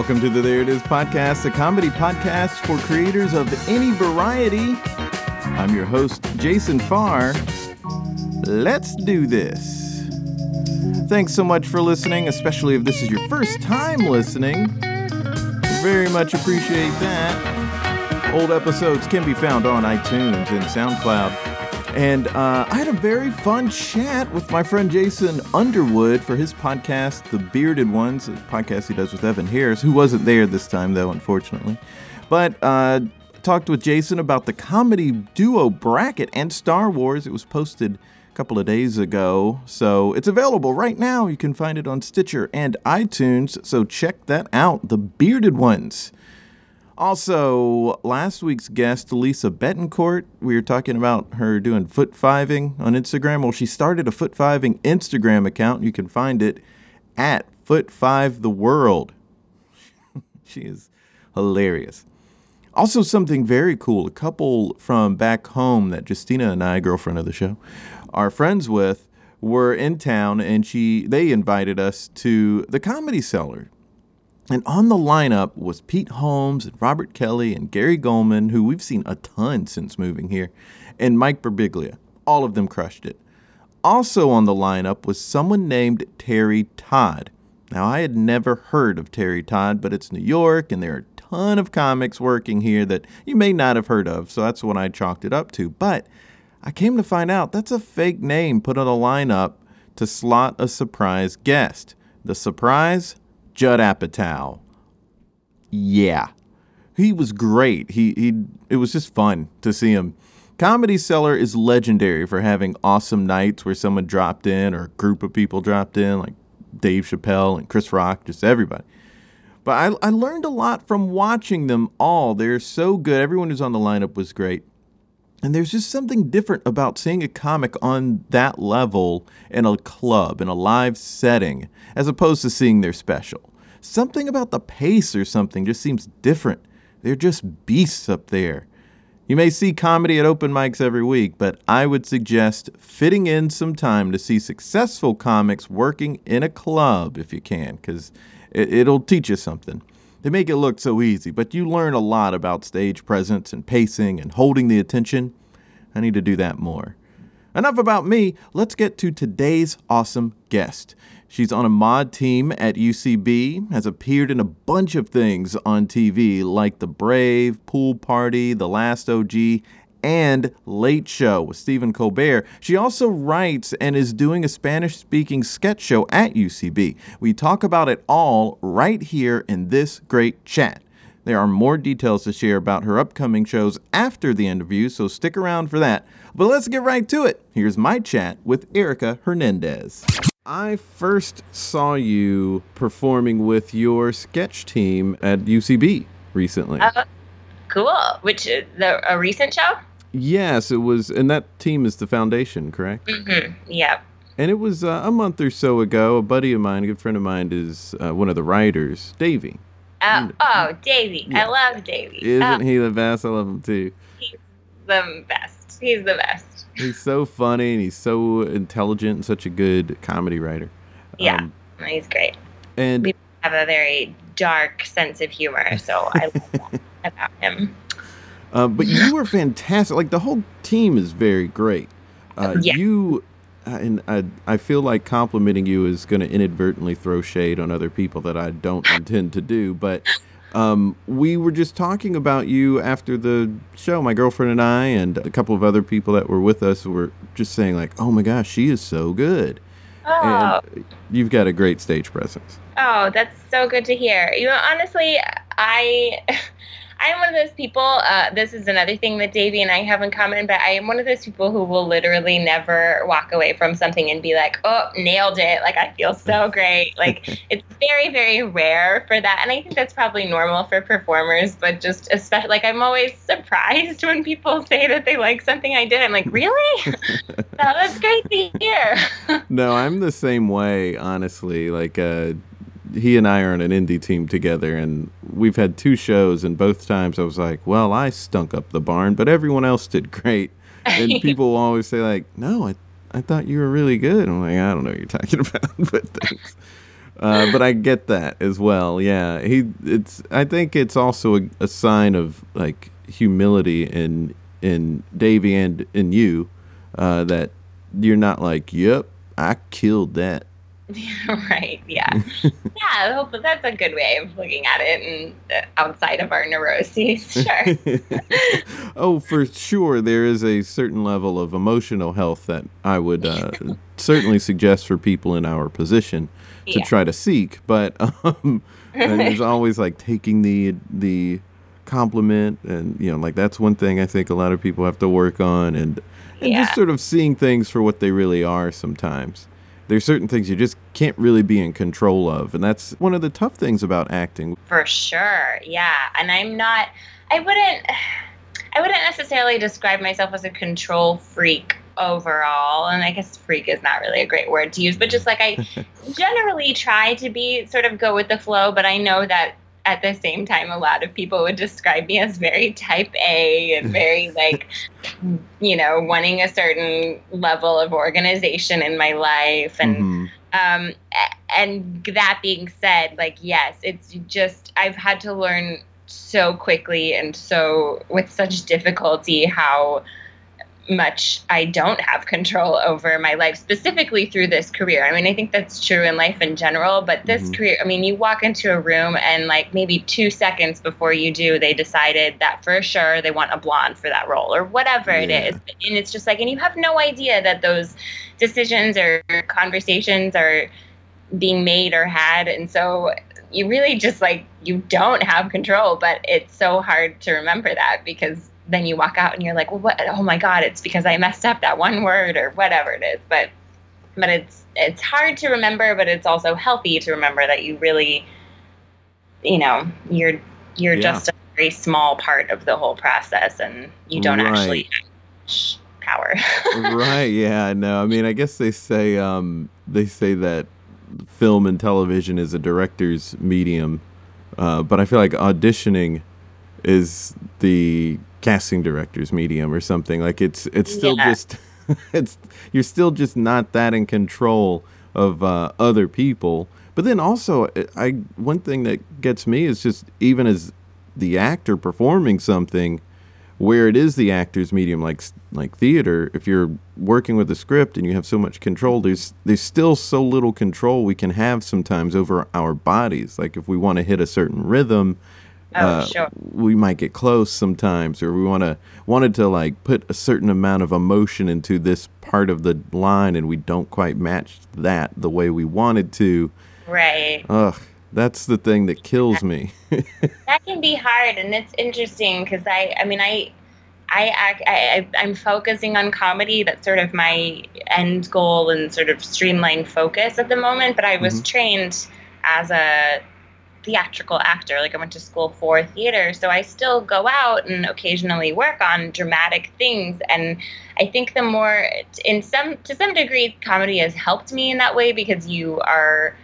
Welcome to the There It Is podcast, a comedy podcast for creators of any variety. I'm your host, Jason Farr. Let's do this. Thanks so much for listening, especially if this is your first time listening. Very much appreciate that. Old episodes can be found on iTunes and SoundCloud. And uh, I had a very fun chat with my friend Jason Underwood for his podcast, The Bearded Ones, a podcast he does with Evan Harris, who wasn't there this time, though, unfortunately. But uh, talked with Jason about the comedy duo bracket and Star Wars. It was posted a couple of days ago, so it's available right now. You can find it on Stitcher and iTunes, so check that out. The Bearded Ones. Also, last week's guest, Lisa Betancourt, we were talking about her doing foot fiving on Instagram. Well, she started a foot fiving Instagram account. You can find it at Foot Five the World. she is hilarious. Also, something very cool. A couple from back home that Justina and I, girlfriend of the show, are friends with, were in town, and she they invited us to the Comedy Cellar and on the lineup was Pete Holmes and Robert Kelly and Gary Gulman, who we've seen a ton since moving here, and Mike Birbiglia. All of them crushed it. Also on the lineup was someone named Terry Todd. Now, I had never heard of Terry Todd, but it's New York, and there are a ton of comics working here that you may not have heard of, so that's what I chalked it up to. But I came to find out that's a fake name put on the lineup to slot a surprise guest. The surprise? Judd Apatow. Yeah. He was great. He he it was just fun to see him. Comedy Cellar is legendary for having awesome nights where someone dropped in or a group of people dropped in, like Dave Chappelle and Chris Rock, just everybody. But I, I learned a lot from watching them all. They're so good. Everyone who's on the lineup was great. And there's just something different about seeing a comic on that level in a club, in a live setting, as opposed to seeing their special. Something about the pace or something just seems different. They're just beasts up there. You may see comedy at open mics every week, but I would suggest fitting in some time to see successful comics working in a club if you can, because it, will teach you something. They make it look so easy, but you learn a lot about stage presence and pacing and holding the attention. I need to do that more. Enough about me. Let's get to today's awesome guest. She's on a Maude team at UCB, has appeared in a bunch of things on TV like The Brave, Pool Party, The Last OG, and Late Show with Stephen Colbert. She also writes and is doing a Spanish speaking sketch show at UCB. We talk about it all right here in this great chat. There are more details to share about her upcoming shows after the interview, so stick around for that. But let's get right to it. Here's my chat with Erica Hernandez. I first saw you performing with your sketch team at UCB recently. Uh, cool. Which uh, the a recent show? Yes, it was, and that team is the foundation, correct? Mm-hmm. Yeah. And it was uh, a month or so ago. A buddy of mine, a good friend of mine, is uh, one of the writers, Davey. Oh, oh, Davey. Yeah. I love Davey. Isn't oh. he the best? I love him too. He's the best. He's the best. He's so funny and he's so intelligent and such a good comedy writer. Yeah, um, he's great. And we have a very dark sense of humor, so I love that about him. Uh, but you were fantastic. Like the whole team is very great. Uh, yeah. You uh, and I, I feel like complimenting you is going to inadvertently throw shade on other people that I don't intend to do. But um, we were just talking about you after the show. My girlfriend and I, and a couple of other people that were with us, were just saying like, "Oh my gosh, she is so good." Oh. And you've got a great stage presence. Oh, that's so good to hear. You know, honestly, I I'm one of those people. Uh, this is another thing that Davey and I have in common, but I am one of those people who will literally never walk away from something and be like, "Oh, nailed it!" Like I feel so great. Like it's very, very rare for that, and I think that's probably normal for performers. But just especially, like I'm always surprised when people say that they like something I did. I'm like, really? oh, that's great to hear. no, I'm the same way. Honestly, like. Uh, he and I are on an indie team together, and we've had two shows, and both times I was like, "Well, I stunk up the barn, but everyone else did great." And people will always say like, "No, I, I thought you were really good." I'm like, "I don't know what you're talking about," but thanks. Uh, but I get that as well. Yeah, he. It's. I think it's also a, a sign of like humility in in Davey and in you uh, that you're not like, "Yep, I killed that." right. Yeah. yeah. Hope that's a good way of looking at it, and uh, outside of our neuroses, sure. oh, for sure, there is a certain level of emotional health that I would uh, certainly suggest for people in our position to yeah. try to seek. But um, there's always like taking the the compliment, and you know, like that's one thing I think a lot of people have to work on, and and yeah. just sort of seeing things for what they really are sometimes there's certain things you just can't really be in control of and that's one of the tough things about acting. For sure yeah and i'm not i wouldn't i wouldn't necessarily describe myself as a control freak overall and i guess freak is not really a great word to use but just like i generally try to be sort of go with the flow but i know that at the same time, a lot of people would describe me as very type A and very like, you know, wanting a certain level of organization in my life. And, mm-hmm. um, and that being said, like, yes, it's just, I've had to learn so quickly and so with such difficulty how much I don't have control over my life, specifically through this career. I mean, I think that's true in life in general, but this mm-hmm. career, I mean, you walk into a room and like maybe two seconds before you do, they decided that for sure they want a blonde for that role or whatever yeah. it is. And it's just like, and you have no idea that those decisions or conversations are being made or had. And so you really just like, you don't have control, but it's so hard to remember that because then you walk out and you're like, well, what? Oh my God, it's because I messed up that one word or whatever it is. But but it's it's hard to remember, but it's also healthy to remember that you really, you know, you're you're yeah. just a very small part of the whole process, and you don't right. actually have power. right? Yeah. No. I mean, I guess they say um, they say that film and television is a director's medium, uh, but I feel like auditioning is the casting director's medium or something. Like it's it's still yeah. just it's you're still just not that in control of uh, other people. But then also, I one thing that gets me is just even as the actor performing something, where it is the actor's medium, like like theater. If you're working with a script and you have so much control, there's there's still so little control we can have sometimes over our bodies. Like if we want to hit a certain rhythm, Oh, uh, sure. We might get close sometimes, or we want to wanted to like put a certain amount of emotion into this part of the line, and we don't quite match that the way we wanted to. Right. Ugh, that's the thing that kills me. that can be hard, and it's interesting because I, I mean, I, I, I, I'm focusing on comedy. That's sort of my end goal and sort of streamlined focus at the moment. But I was mm-hmm. trained as a theatrical actor. Like I went to school for theater, so I still go out and occasionally work on dramatic things. And I think the more, in some to some degree, comedy has helped me in that way because you are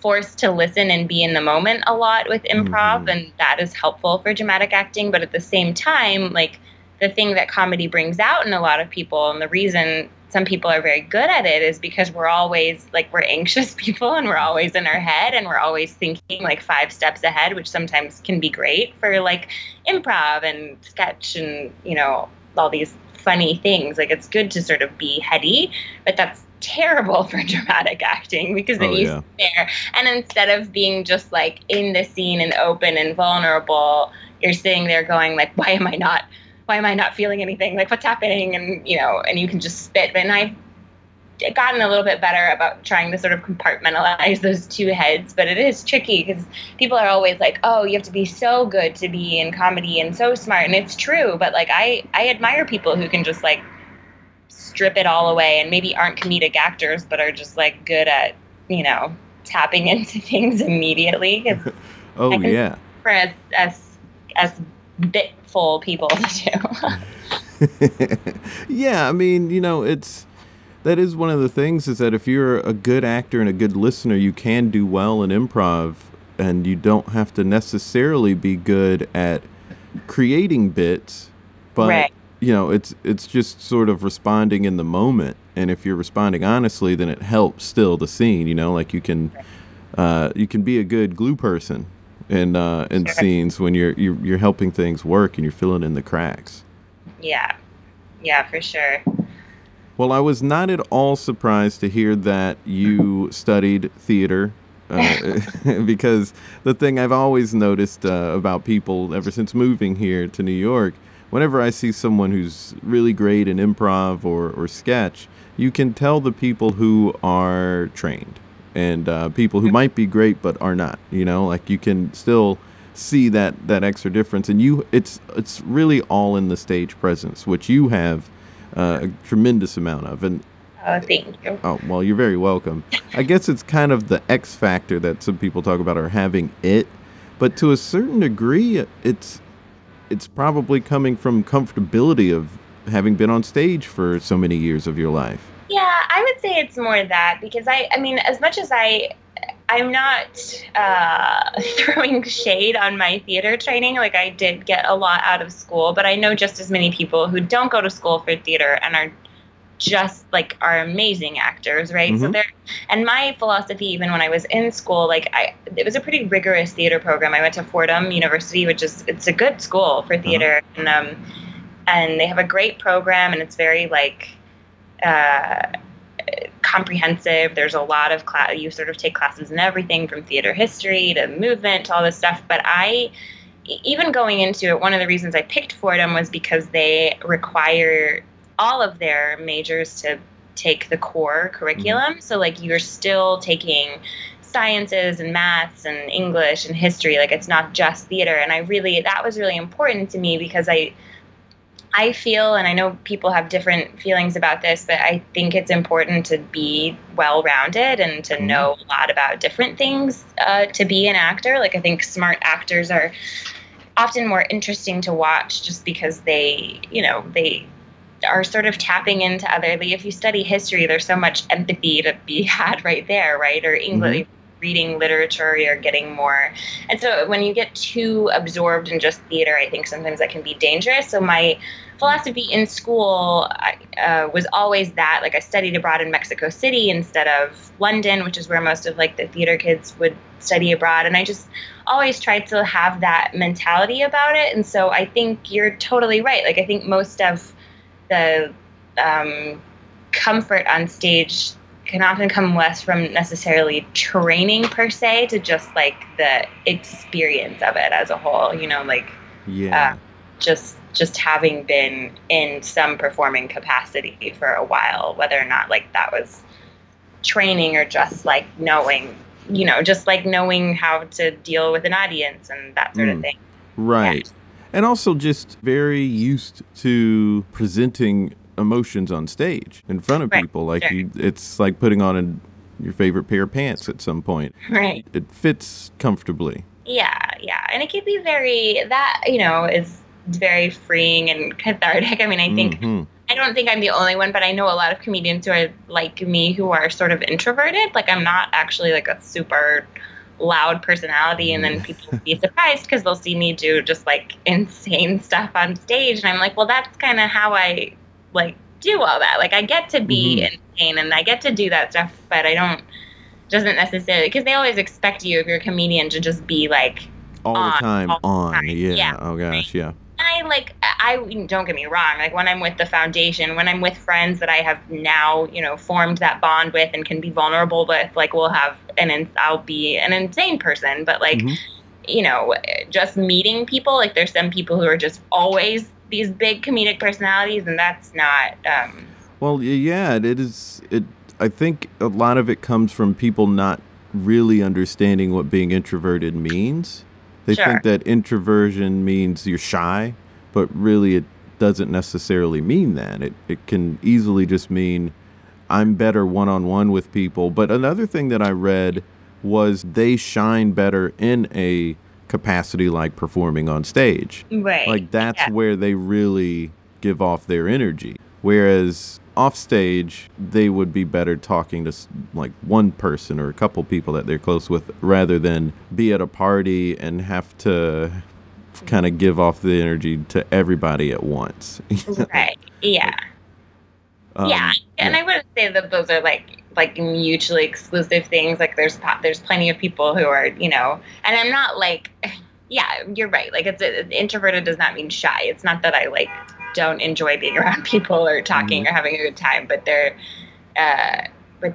forced to listen and be in the moment a lot with improv, mm-hmm. and that is helpful for dramatic acting. But at the same time, like the thing that comedy brings out in a lot of people, and the reason some people are very good at it is because we're always like we're anxious people and we're always in our head and we're always thinking like five steps ahead which sometimes can be great for like improv and sketch and you know all these funny things like it's good to sort of be heady but that's terrible for dramatic acting because then oh, you yeah. sit there and instead of being just like in the scene and open and vulnerable you're sitting there going like why am i not why am I not feeling anything? Like, what's happening? And, you know, and you can just spit. And I've gotten a little bit better about trying to sort of compartmentalize those two heads, but it is tricky because people are always like, "Oh, you have to be so good to be in comedy and so smart," and it's true. But like, I I admire people who can just like strip it all away and maybe aren't comedic actors, but are just like good at you know tapping into things immediately. oh yeah, for as as as bitful people to do. yeah, I mean, you know, it's that is one of the things is that if you're a good actor and a good listener, you can do well in improv and you don't have to necessarily be good at creating bits, but right. you know, it's it's just sort of responding in the moment. And if you're responding honestly, then it helps still the scene, you know, like you can uh, you can be a good glue person in uh, in sure. scenes when you're, you're you're helping things work and you're filling in the cracks. Yeah. Yeah, for sure. Well, I was not at all surprised to hear that you studied theater. Uh, because the thing I've always noticed uh, about people ever since moving here to New York, whenever I see someone who's really great in improv or, or sketch, you can tell the people who are trained and uh, people who might be great but are not. You know, like you can still see that that extra difference, and you it's it's really all in the stage presence, which you have uh, a tremendous amount of. And oh, thank you. Oh well, you're very welcome. I guess it's kind of the X factor that some people talk about, or having it, but to a certain degree, it's it's probably coming from comfortability of having been on stage for so many years of your life. Yeah, I would say it's more that because I, I mean, as much as I I'm not uh, throwing shade on my theater training. Like I did get a lot out of school, but I know just as many people who don't go to school for theater and are just like are amazing actors, right? Mm-hmm. So there, and my philosophy, even when I was in school, like I, it was a pretty rigorous theater program. I went to Fordham University, which is it's a good school for uh-huh. theater, uh-huh. and um, and they have a great program, and it's very like. Uh, comprehensive. There's a lot of class. You sort of take classes in everything from theater history to movement to all this stuff. But I, even going into it, one of the reasons I picked Fordham was because they require all of their majors to take the core curriculum. Mm-hmm. So like you're still taking sciences and maths and English and history. Like it's not just theater. And I really that was really important to me because I I feel, and I know people have different feelings about this, but I think it's important to be well rounded and to mm-hmm. know a lot about different things uh, to be an actor. Like, I think smart actors are often more interesting to watch just because they, you know, they are sort of tapping into other. Like if you study history, there's so much empathy to be had right there, right? Or English. Mm-hmm reading literature, you're getting more. And so when you get too absorbed in just theater, I think sometimes that can be dangerous. So my philosophy in school uh, was always that. Like I studied abroad in Mexico City instead of London, which is where most of like the theater kids would study abroad. And I just always tried to have that mentality about it. And so I think you're totally right. Like I think most of the um, comfort on stage can often come less from necessarily training per se to just like the experience of it as a whole you know like yeah. uh, just just having been in some performing capacity for a while whether or not like that was training or just like knowing you know just like knowing how to deal with an audience and that sort mm, of thing. Right. Yeah. and also just very used to presenting emotions on stage in front of right. people. Like sure. you, it's like putting on a, your favorite pair of pants at some point. Right. It fits comfortably. Yeah, yeah, and it can be very that you know is very freeing and cathartic. I mean, I think. Mm-hmm. I don't think I'm the only one, but I know a lot of comedians who are like me who are sort of introverted. Like I'm not actually like a super loud personality and then people will be surprised because they'll see me do just like insane stuff on stage and i'm like well that's kind of how i like do all that. Like I get to be mm-hmm. insane and I get to do that stuff, but I don't doesn't necessarily because they always expect you if you're a comedian to just be like all on, the time all on. The time. Yeah. yeah. Oh gosh, yeah. I like I don't get me wrong. Like when I'm with the foundation, when I'm with friends that I have now, you know, formed that bond with and can be vulnerable with, like we'll have and I'll be an insane person, but like. Mm-hmm. You know, just meeting people, like there's some people who are just always these big comedic personalities, and that's not. Um, well, yeah, it is. It. I think a lot of it comes from people not really understanding what being introverted means. They Sure. think that introversion means you're shy, but really it doesn't necessarily mean that. It it can easily just mean I'm better one on one with people. But another thing that I read was they shine better in a capacity like performing on stage. Right. Like that's Yeah. where they really give off their energy. Whereas off stage, they would be better talking to like one person or a couple people that they're close with rather than be at a party and have to kind of give off the energy to everybody at once. right. Yeah. Um, yeah. And yeah. I wouldn't say that those are like like mutually exclusive things. Like there's there's plenty of people who are you know, and I'm not like, yeah, you're right. Like it's introverted does not mean shy. It's not that I like don't enjoy being around people or talking Mhm. or having a good time, but they're, uh, but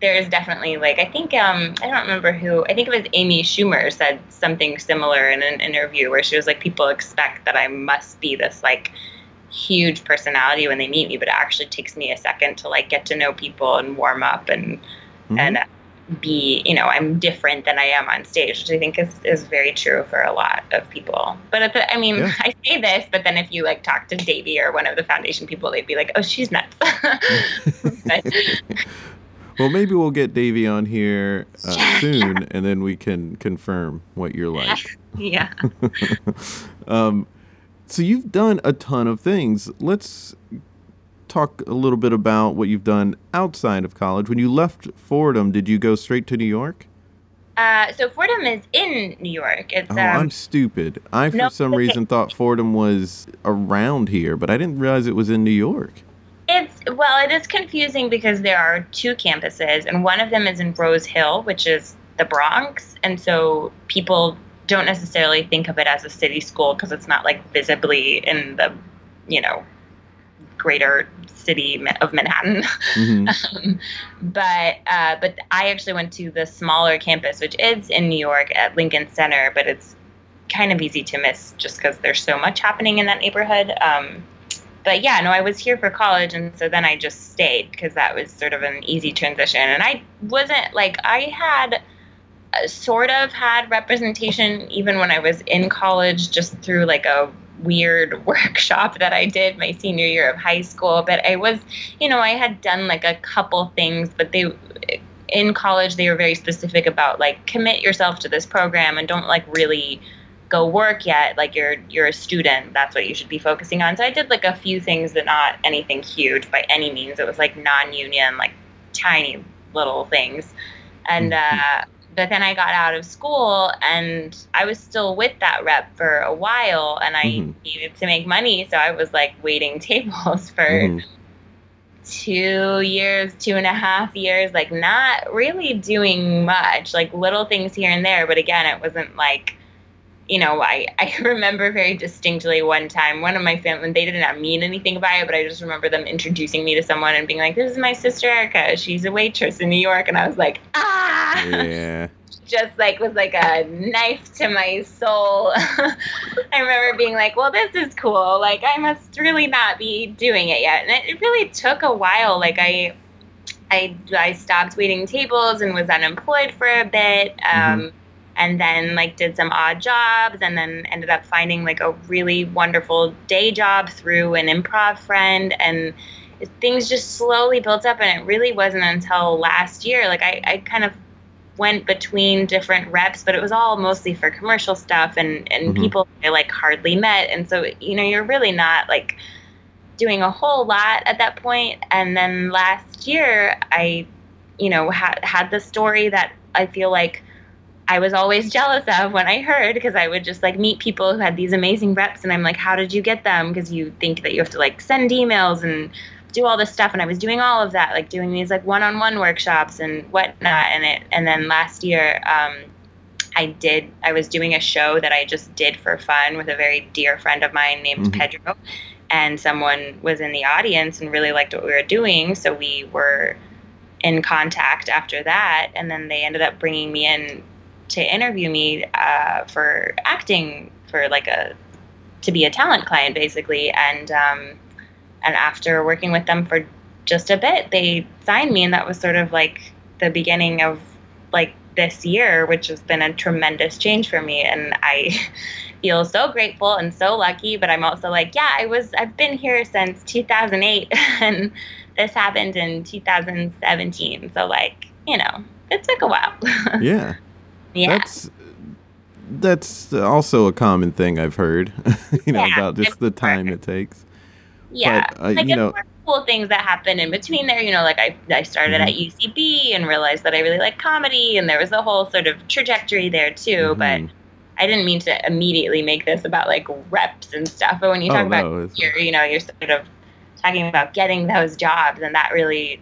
there is definitely like I think um I don't remember who I think it was Amy Schumer said something similar in an interview where she was like people expect that I must be this like huge personality when they meet me but it actually takes me a second to like get to know people and warm up and Mhm. and uh, be you know I'm different than I am on stage which I think is, is very true for a lot of people but at the, I mean Yeah. I say this but then if you like talk to Davey or one of the foundation people they'd be like oh she's nuts But- well, maybe we'll get Davey on here uh, Yeah. soon, and then we can confirm what you're like. yeah um, so you've done a ton of things. Let's talk a little bit about what you've done outside of college. When you left Fordham, did you go straight to New York? Uh, so Fordham is in New York. It's Oh, um, I'm stupid. I, for no, some okay. reason, thought Fordham was around here, but I didn't realize it was in New York. it's well, it is confusing because there are two campuses, and one of them is in Rose Hill, which is the Bronx, and so people don't necessarily think of it as a city school because it's not like visibly in the, you know, greater city of Manhattan. hmm Um, but uh, but I actually went to the smaller campus, which is in New York at Lincoln Center, but it's kind of easy to miss just because there's so much happening in that neighborhood. Um, but yeah, no, I was here for college, and so then I just stayed because that was sort of an easy transition. And I wasn't like I had sort of had representation even when I was in college, just through like a weird workshop that I did my senior year of high school. But I was, you know, I had done like a couple things, but they in college they were very specific about like commit yourself to this program and don't like really go work yet. Like you're you're a student. That's what you should be focusing on. So i did like a few things but not anything huge by any means. It was like non-union like tiny little things. And uh but then I got out of school and I was still with that rep for a while and I Mhm. needed to make money. So I was like waiting tables for Mhm. two years, two and a half years, like not really doing much, like little things here and there. But again, it wasn't like, you know, I, I remember very distinctly one time, one of my family, they did not mean anything by it, but I just remember them introducing me to someone and being like, this is my sister Erica. She's a waitress in New York. And I was like, ah, Yeah. just like was like a knife to my soul. I remember being like, well, this is cool. Like, I must really not be doing it yet. And it, it really took a while. Like, I, I, I stopped waiting tables and was unemployed for a bit. Um, And then, like, did some odd jobs, and then ended up finding like a really wonderful day job through an improv friend. And things just slowly built up. And it really wasn't until last year, like, I, I kind of went between different reps, but it was all mostly for commercial stuff and, and Mhm. people I like hardly met. And so, you know, you're really not like doing a whole lot at that point. And then last year, I, you know, had had the story that I feel like I was always jealous of when I heard because I would just like meet people who had these amazing reps and I'm like, how did you get them? Because you think that you have to like send emails and do all this stuff and I was doing all of that, like doing these like one-on-one workshops and whatnot. And it and then last year, um, I did I was doing a show that I just did for fun with a very dear friend of mine named Mhm. Pedro. And someone was in the audience and really liked what we were doing. So we were in contact after that. And then they ended up bringing me in to interview me uh, for acting for like a to be a talent client basically and um, and after working with them for just a bit. They signed me, and that was sort of like the beginning of like this year, which has been a tremendous change for me. And I feel so grateful and so lucky. But I'm also like, yeah, I was, I've been here since 2008, and this happened in 2017. So, like, you know, it took a while. yeah. Yeah. That's that's also a common thing I've heard, you know, Yeah, about just the time it takes. yeah. but, uh, like, you know- cool things that happened in between there. You know, like I, I started at UCB and realized that I really like comedy, and there was a whole sort of trajectory there too. But Mhm. I didn't mean to immediately make this about like reps and stuff. But when you Oh, talk no, about it's- you're, you know, you're sort of talking about getting those jobs, and that really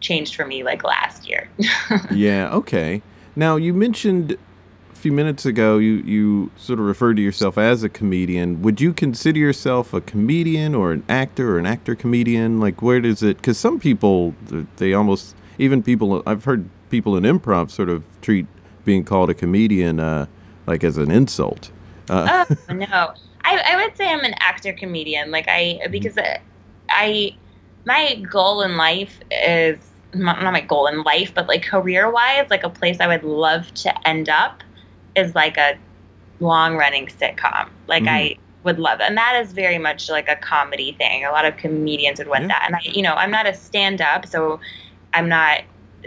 changed for me like last year. yeah, okay. Now you mentioned a few minutes ago you you sort of referred to yourself as a comedian. Would you consider yourself a comedian or an actor or an actor comedian? Like where does it cuz some people they almost even people I've heard people in improv sort of treat being called a comedian uh like as an insult. Uh, oh no, I, I would say I'm an actor comedian. Like I because I, I my goal in life is not, not my goal in life, but like career wise, like a place I would love to end up is like a long running sitcom. Like I mm. would love, and that is very much like a comedy thing. A lot of comedians would want Yeah. that, and I, you know, I'm not a stand up, so I'm not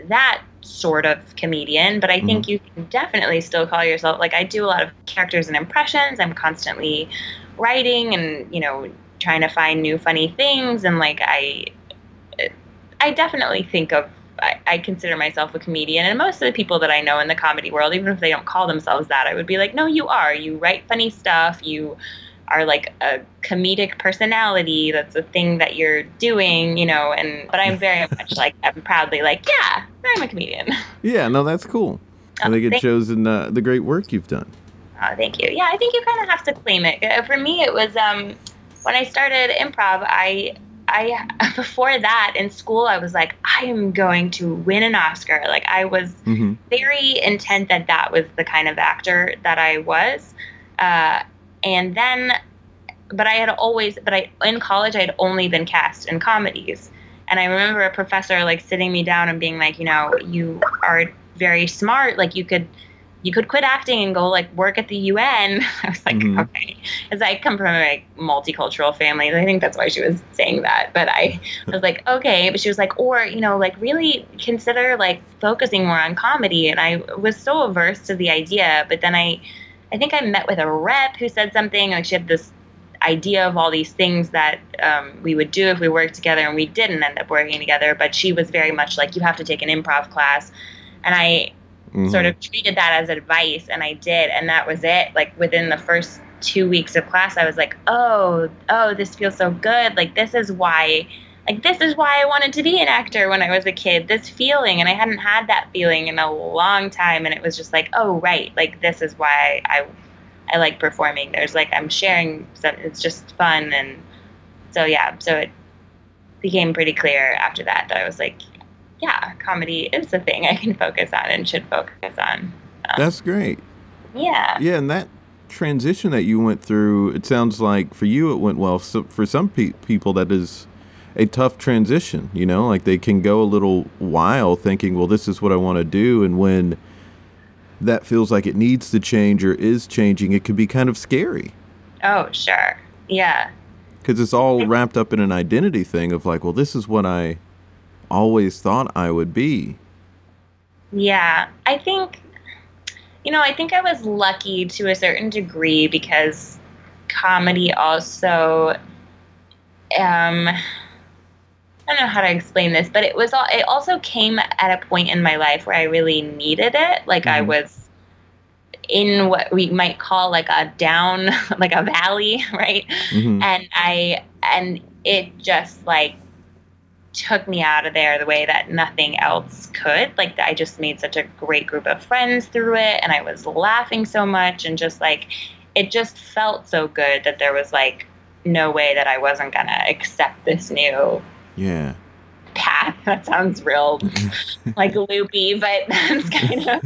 that sort of comedian, but I mm-hmm. think you can definitely still call yourself like I do a lot of characters and impressions. I'm constantly writing and you know trying to find new funny things and like I I definitely think of I, I consider myself a comedian and most of the people that I know in the comedy world, even if they don't call themselves that, I would be like, No, you are. You write funny stuff, you are like a comedic personality. That's a thing that you're doing, you know, and but I'm very much like I'm proudly like, yeah, I'm a comedian. yeah, no that's cool. I Oh, think it thank- shows in uh, the great work you've done. Oh, thank you. Yeah, I think you kind of have to claim it. Uh, For me, it was um, when I started improv. I, I before that in school, I was like, I am going to win an Oscar. Like I was Mhm. very intent that that was the kind of actor that I was. Uh, and then, but I had always, but I in college I had only been cast in comedies. And I remember a professor like sitting me down and being like, you know, you are very smart. Like you could, you could quit acting and go like work at the UN. I was like, Mhm. okay, because I come from a like, multicultural family. I think that's why she was saying that. But I was like, okay. But she was like, or you know, like really consider like focusing more on comedy. And I was so averse to the idea. But then I, I think I met with a rep who said something like she had this idea of all these things that um, we would do if we worked together, and we didn't end up working together. But she was very much like, you have to take an improv class. And I Mhm. sort of treated that as advice and I did and that was it. Like within the first 2 weeks of class I was like oh oh this feels so good. Like this is why like this is why I wanted to be an actor when I was a kid this feeling. And I hadn't had that feeling in a long time and it was just like oh right. Like this is why I I like performing. There's like I'm sharing some it's just fun. And so yeah so it became pretty clear after that that I was like yeah, comedy is a thing I can focus on and should focus on. Um, That's great. Yeah. Yeah, and that transition that you went through, it sounds like for you it went well. So for some pe- people, that is a tough transition. You know, like they can go a little while thinking, "Well, this is what I want to do," and when that feels like it needs to change or is changing, it could be kind of scary Oh, sure. Yeah. because it's all wrapped up in an identity thing of like, "Well, this is what I always thought I would be." Yeah. I think, you know, I think I was lucky to a certain degree because comedy also, um, I don't know how to explain this, but it was all, it also came at a point in my life where I really needed it. Like I Mhm. was in what we might call like a down, like a valley, right? hmm and I and it just like took me out of there the way that nothing else could. Like I just made such a great group of friends through it and I was laughing so much and just like it just felt so good that there was like no way that I wasn't going to accept this new Yeah. path. That sounds real like loopy, but that's kind of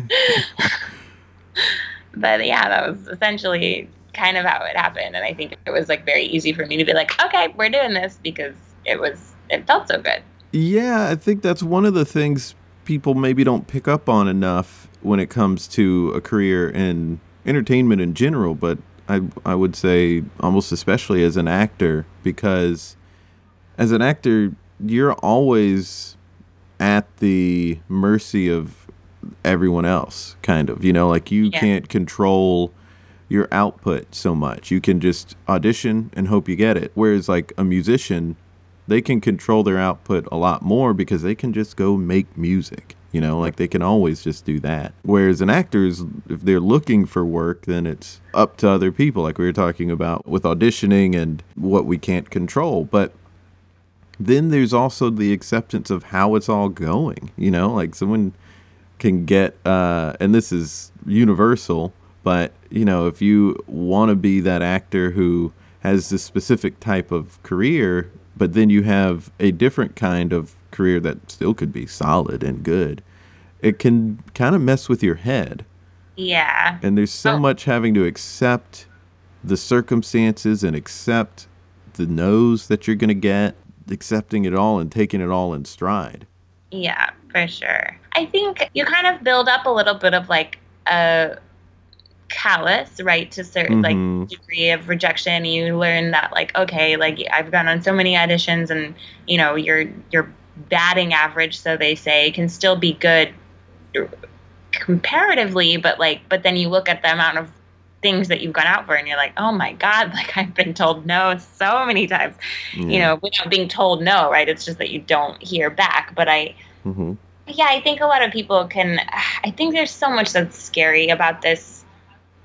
But yeah, that was essentially kind of how it happened and I think it was like very easy for me to be like, "Okay, we're doing this" because it was it felt so good. Yeah, I think that's one of the things people maybe don't pick up on enough when it comes to a career in entertainment in general, but I I would say almost especially as an actor because as an actor you're always at the mercy of everyone else kind of you know like you Yeah. can't control your output so much you can just audition and hope you get it whereas like a musician they can control their output a lot more because they can just go make music you know like they can always just do that. Whereas an actor is if they're looking for work then it's up to other people like we were talking about with auditioning and what we can't control. But then there's also the acceptance of how it's all going you know like someone can get uh and this is universal but you know if you want to be that actor who has this specific type of career but then you have a different kind of career that still could be solid and good it can kind of mess with your head Yeah. and there's so Oh. much having to accept the circumstances and accept the no's that you're going to get accepting it all and taking it all in stride Yeah, for sure. I think you kind of build up a little bit of like a callous, right, to certain Mhm. like degree of rejection. You learn that like, okay, like I've gone on so many auditions and you know, your your batting average, so they say, can still be good comparatively, but like but then you look at the amount of things that you've gone out for and you're like, oh my God, like I've been told no so many times you know, without being told no, right? It's just that you don't hear back. But I, Mhm. yeah, I think a lot of people can. I think there's so much that's scary about this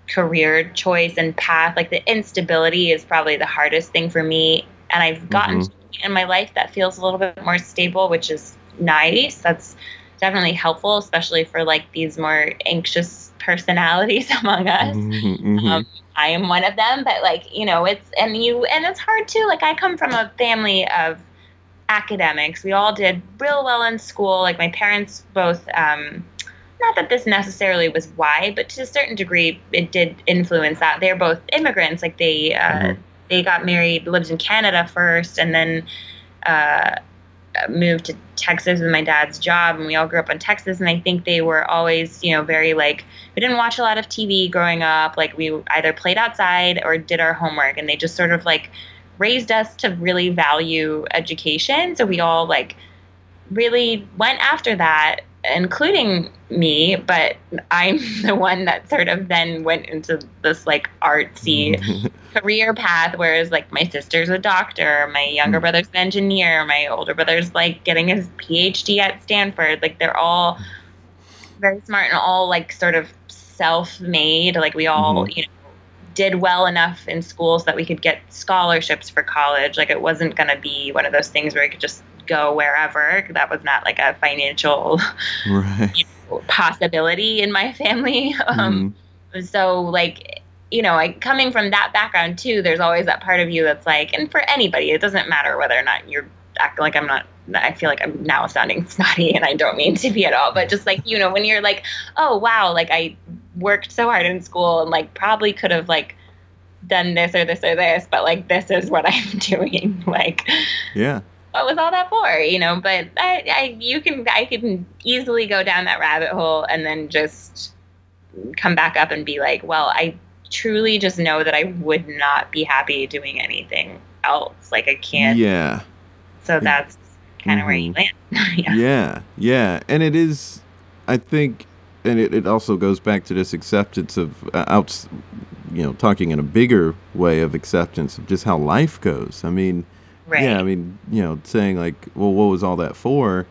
career choice and path. Like the instability is probably the hardest thing for me. And I've gotten Mhm. point in my life that feels a little bit more stable, which is nice. That's definitely helpful, especially for like these more anxious personalities among us Mhm, mhm. um, I am one of them, but like you know, it's and you and it's hard too. Like I come from a family of academics. We all did real well in school. Like my parents both. Um, not that this necessarily was why, but to a certain degree, it did influence that. They're both immigrants. Like they uh, Mhm. they got married, lived in Canada first, and then uh, moved to Texas with my dad's job, and we all grew up in Texas. And I think they were always, you know, very like we didn't watch a lot of TV growing up. Like we either played outside or did our homework, and they just sort of like raised us to really value education. So we all like really went after that, including me. But I'm the one that sort of then went into this like artsy career path whereas like my sister's a doctor my younger Mm. brother's an engineer my older brother's like getting his phd at stanford like they're all very smart and all like sort of self-made like we all Mhm. you know did well enough in school so that we could get scholarships for college like it wasn't going to be one of those things where you could just go wherever that was not like a financial right. possibility in my family um, Mhm. so like you know like coming from that background too there's always that part of you that's like and for anybody it doesn't matter whether or not you're acting like i'm not i feel like i'm now sounding snotty and i don't mean to be at all but just like you know when you're like oh wow like i worked so hard in school and like probably could have like done this or this or this but like this is what i'm doing like Yeah. What was all that for you know but I, I you can i can easily go down that rabbit hole and then just come back up and be like well i truly just know that i would not be happy doing anything else like i can't Yeah. so that's kind of where you Mhm. land yeah Yeah, yeah, and it is. I think, and it, it also goes back to this acceptance of uh, outs, you know, talking in a bigger way of acceptance of just how life goes. I mean, right yeah, I mean, you know, saying like, well, what was all that for?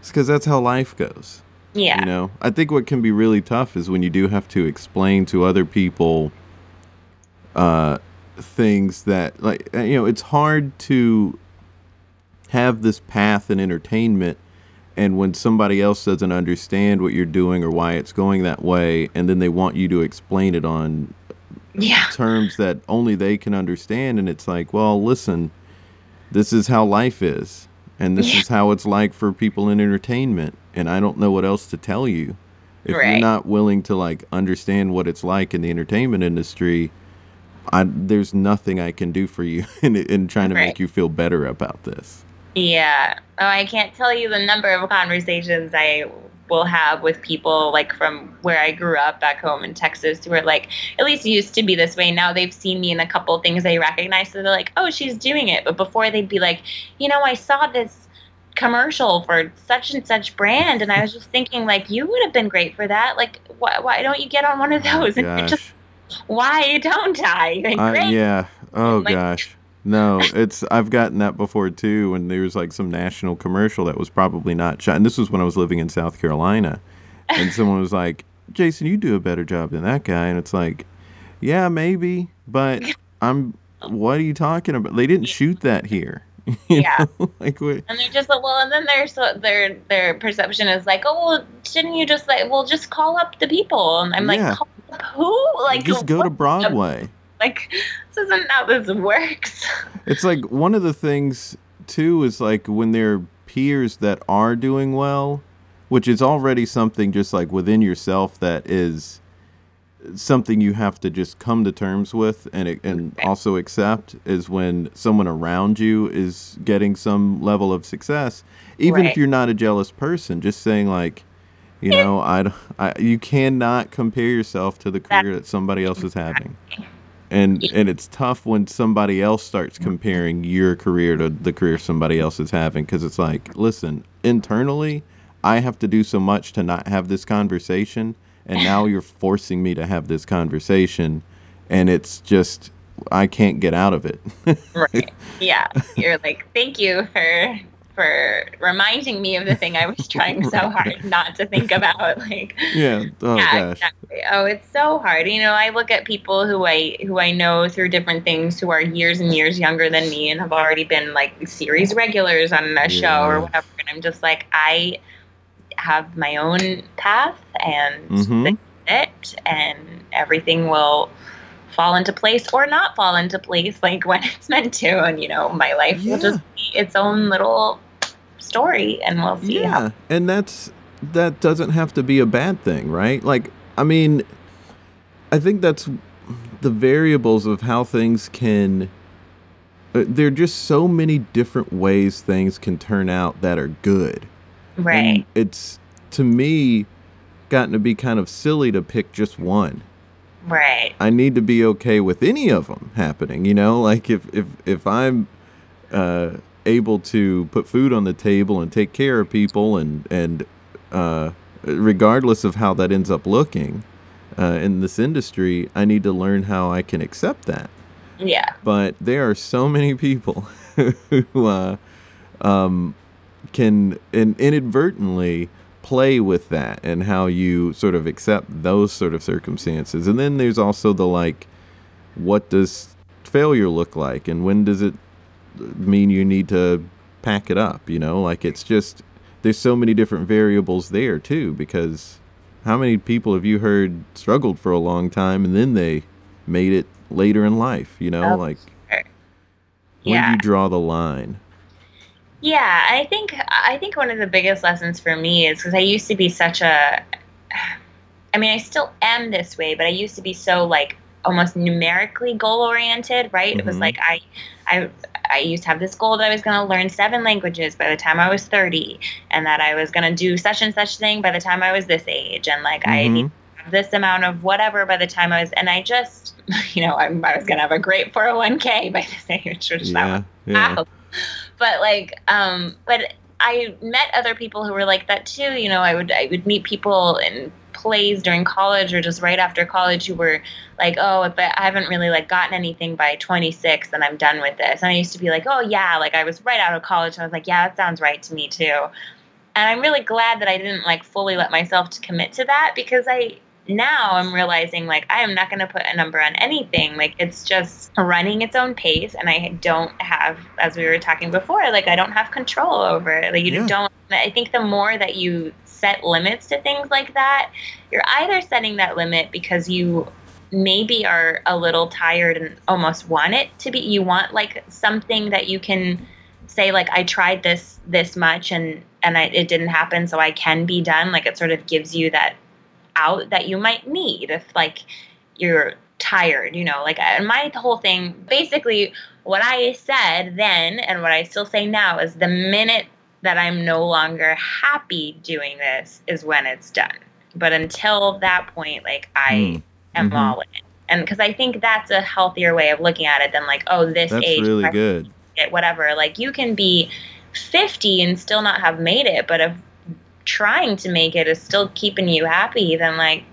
It's because that's how life goes. yeah You know, I think what can be really tough is when you do have to explain to other people uh, things that, like, uh, you know, it's hard to have this path in entertainment. And when somebody else doesn't understand what you're doing or why it's going that way, and then they want you to explain it on yeah terms that only they can understand, and it's like, well, listen, this is how life is, and this Yeah. is how it's like for people in entertainment, and I don't know what else to tell you. If you're not willing to like understand what it's like in the entertainment industry, I, there's nothing I can do for you in, in trying to Right. make you feel better about this. Yeah. Oh, I can't tell you the number of conversations I will have with people like from where I grew up back home in Texas who are like, at least used to be this way. Now they've seen me in a couple of things they recognize. So they're like, oh, she's doing it. But before they'd be like, you know, I saw this commercial for such and such brand. And I was just thinking, like, you would have been great for that. Like, why, why don't you get on one of those? Oh, and just, why don't I? Like, Uh, yeah. Oh Like- gosh. No, it's I've gotten that before too. When there was like some national commercial that was probably not shot, and this was when I was living in South Carolina, and someone was like, "Jason, you do a better job than that guy," and it's like, "Yeah, maybe, but I'm. What are you talking about? They didn't shoot that here." You Yeah. like what? And they're just like, well, and then their so their their perception is like, oh, well, shouldn't you just like, well, just call up the people? And I'm like, Yeah. call up who? Like, Just go to? Broadway. Like, this isn't how this works. It's like one of the things too is like when there are peers that are doing well, which is already something just like within yourself that is something you have to just come to terms with and and also accept is when someone around you is getting some level of success, even Right. if you're not a jealous person. Just saying like. You know, I, I- you cannot compare yourself to the career that somebody else is having and and it's tough when somebody else starts comparing your career to the career somebody else is having because it's like listen internally i have to do so much to not have this conversation and now you're forcing me to have this conversation and it's just i can't get out of it right. Yeah. You're like, thank you for for reminding me of the thing I was trying so hard not to think about. Like, yeah oh yeah, gosh exactly. Oh, it's so hard. You know, I look at people who I who I know through different things who are years and years younger than me and have already been like series regulars on a show or whatever, and I'm just like, I have my own path and Mhm. it, and everything will fall into place or not fall into place like when it's meant to and you know my life will just be its own little story and we'll see how yeah and that's that doesn't have to be a bad thing right? Like i mean i think that's the variables of how things can uh, there are just so many different ways things can turn out that are good. Right. and it's to me gotten to be kind of silly to pick just one. Right. I need to be okay with any of them happening. You know, like if if if I'm uh, able to put food on the table and take care of people, and and uh, regardless of how that ends up looking uh, in this industry, I need to learn how I can accept that. yeah But there are so many people who uh, um, can in, inadvertently play with that and how you sort of accept those sort of circumstances. And then there's also the like, what does failure look like, and when does it mean you need to pack it up? You know, like it's just there's so many different variables there too. Because how many people have you heard struggled for a long time and then they made it later in life? You know, like sure. when do you draw the line? Yeah, I think I think one of the biggest lessons for me is because I used to be such a, I mean, I still am this way, but I used to be so like almost numerically goal oriented, right? It was Mhm. like I, I, I used to have this goal that I was going to learn seven languages by the time I was thirty, and that I was going to do such and such thing by the time I was this age, and like I Mhm. need have this amount of whatever by the time I was, and I just, you know, I, I was going to have a great four hundred one k by this age, which that was Yeah, yeah. wow. But like, um, but I met other people who were like that too. You know, I would I would meet people in plays during college or just right after college who were like, oh, but I haven't really like gotten anything by 26 and I'm done with this. And I used to be like, oh yeah, like I was right out of college and I was like, yeah, that sounds right to me too. And I'm really glad that I didn't like fully let myself to commit to that because I now I'm realizing like I am not going to put a number on anything. Like it's just running its own pace, and I don't have, as we were talking before, like I don't have control over it. Like you Yeah. don't. I think the more that you set limits to things like that, you're either setting that limit because you maybe are a little tired and almost want it to be. You want like something that you can say like I tried this this much and and I, it didn't happen, so I can be done. Like it sort of gives you that out that you might need if like you're tired, you know, like and my whole thing basically what I said then and what I still say now is the minute that I'm no longer happy doing this is when it's done. But until that point, like I Mm. am Mhm. all in. And because I think that's a healthier way of looking at it than like, oh, this That's age, really good. it, whatever. Like you can be 50 and still not have made it, but if trying to make it is still keeping you happy, then like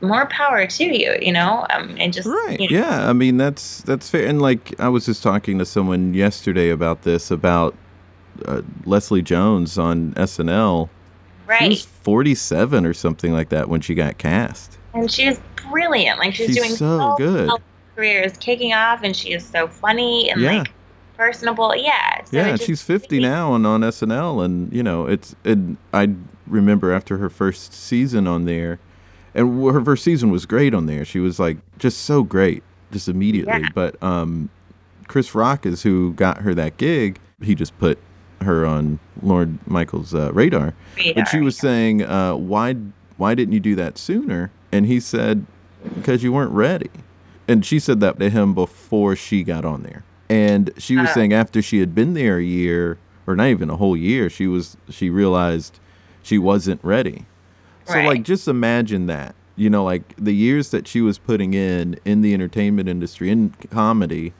more power to you, you know? Um, and just, Right. you know, Yeah. I mean, that's that's fair. And like, I was just talking to someone yesterday about this about uh, Leslie Jones on SNL. She right. was 47 or something like that when she got cast. and she's brilliant. Like she's, She's doing so good. well. Career is kicking off, and she is so funny and Yeah. like personable. Yeah. So yeah, she's 50 now and on SNL, and you know, it's. And I remember after her first season on there, and her first season was great on there. She was like just so great, just immediately. Yeah. But um, Chris Rock is who got her that gig. He just put her on Lorne Michaels' uh, radar. But she radar. was saying, uh, why why didn't you do that sooner? And he said, because you weren't ready. And she said that to him before she got on there. And she was Uh. saying after she had been there a year, or not even a whole year, she was she realized she wasn't ready. So Right. like just imagine that. You know, like the years that she was putting in in the entertainment industry, in comedy,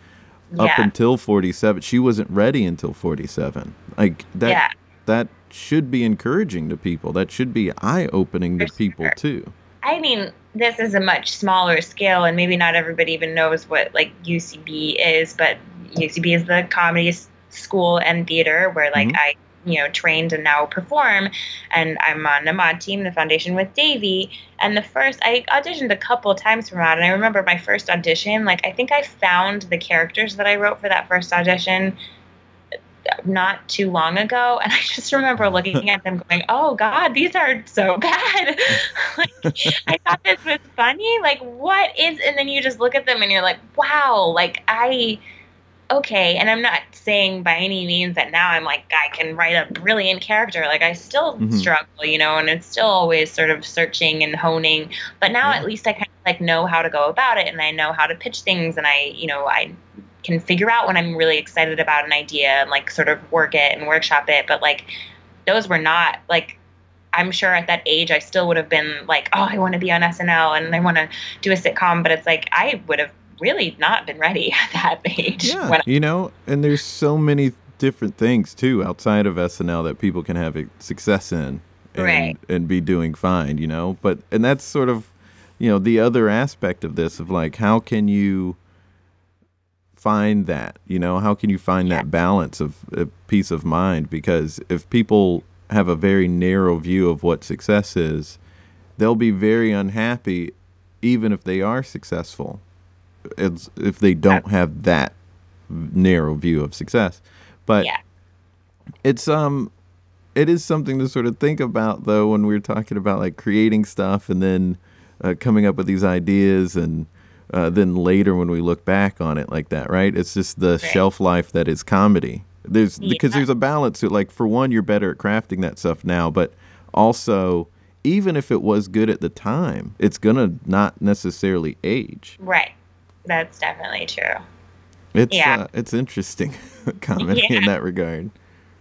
up until 47 she wasn't ready until 47 like that Yeah. that should be encouraging to people that should be eye-opening to people sure. too I mean, this is a much smaller scale, and maybe not everybody even knows what like UCB is, but UCB is the comedy school and theater where like Mhm. I, you know, trained and now perform, and I'm on the Maude team, the foundation with Davey. And the first, I auditioned a couple times for Maude, and I remember my first audition. Like I think I found the characters that I wrote for that first audition not too long ago and i just remember looking at them going oh god these are so bad like, i thought this was funny like what is and then you just look at them and you're like wow like i okay and i'm not saying by any means that now i'm like i can write a brilliant character like i still Mhm. struggle you know and it's still always sort of searching and honing but now Yeah. at least i kind of like know how to go about it and i know how to pitch things and i you know i can figure out when I'm really excited about an idea and like sort of work it and workshop it. But like those were not like I'm sure at that age I still would have been like, oh, I want to be on SNL and I want to do a sitcom. But it's like I would have really not been ready at that age. yeah you know and there's so many different things too outside of snl that people can have success in and, Right. and be doing fine you know but and that's sort of you know the other aspect of this of like how can you find that you know how can you find Yeah. that balance of, of peace of mind because if people have a very narrow view of what success is they'll be very unhappy even if they are successful if they don't have that narrow view of success. But Yeah. it's um it is something to sort of think about though when we're talking about like creating stuff and then uh, coming up with these ideas and uh, then later when we look back on it like that right? It's just the shelf life that is comedy. There's because there's a balance to like for one you're better at crafting that stuff now but also even if it was good at the time it's gonna not necessarily age. Right. That's definitely true. it's Yeah. uh, it's interesting comedy in that regard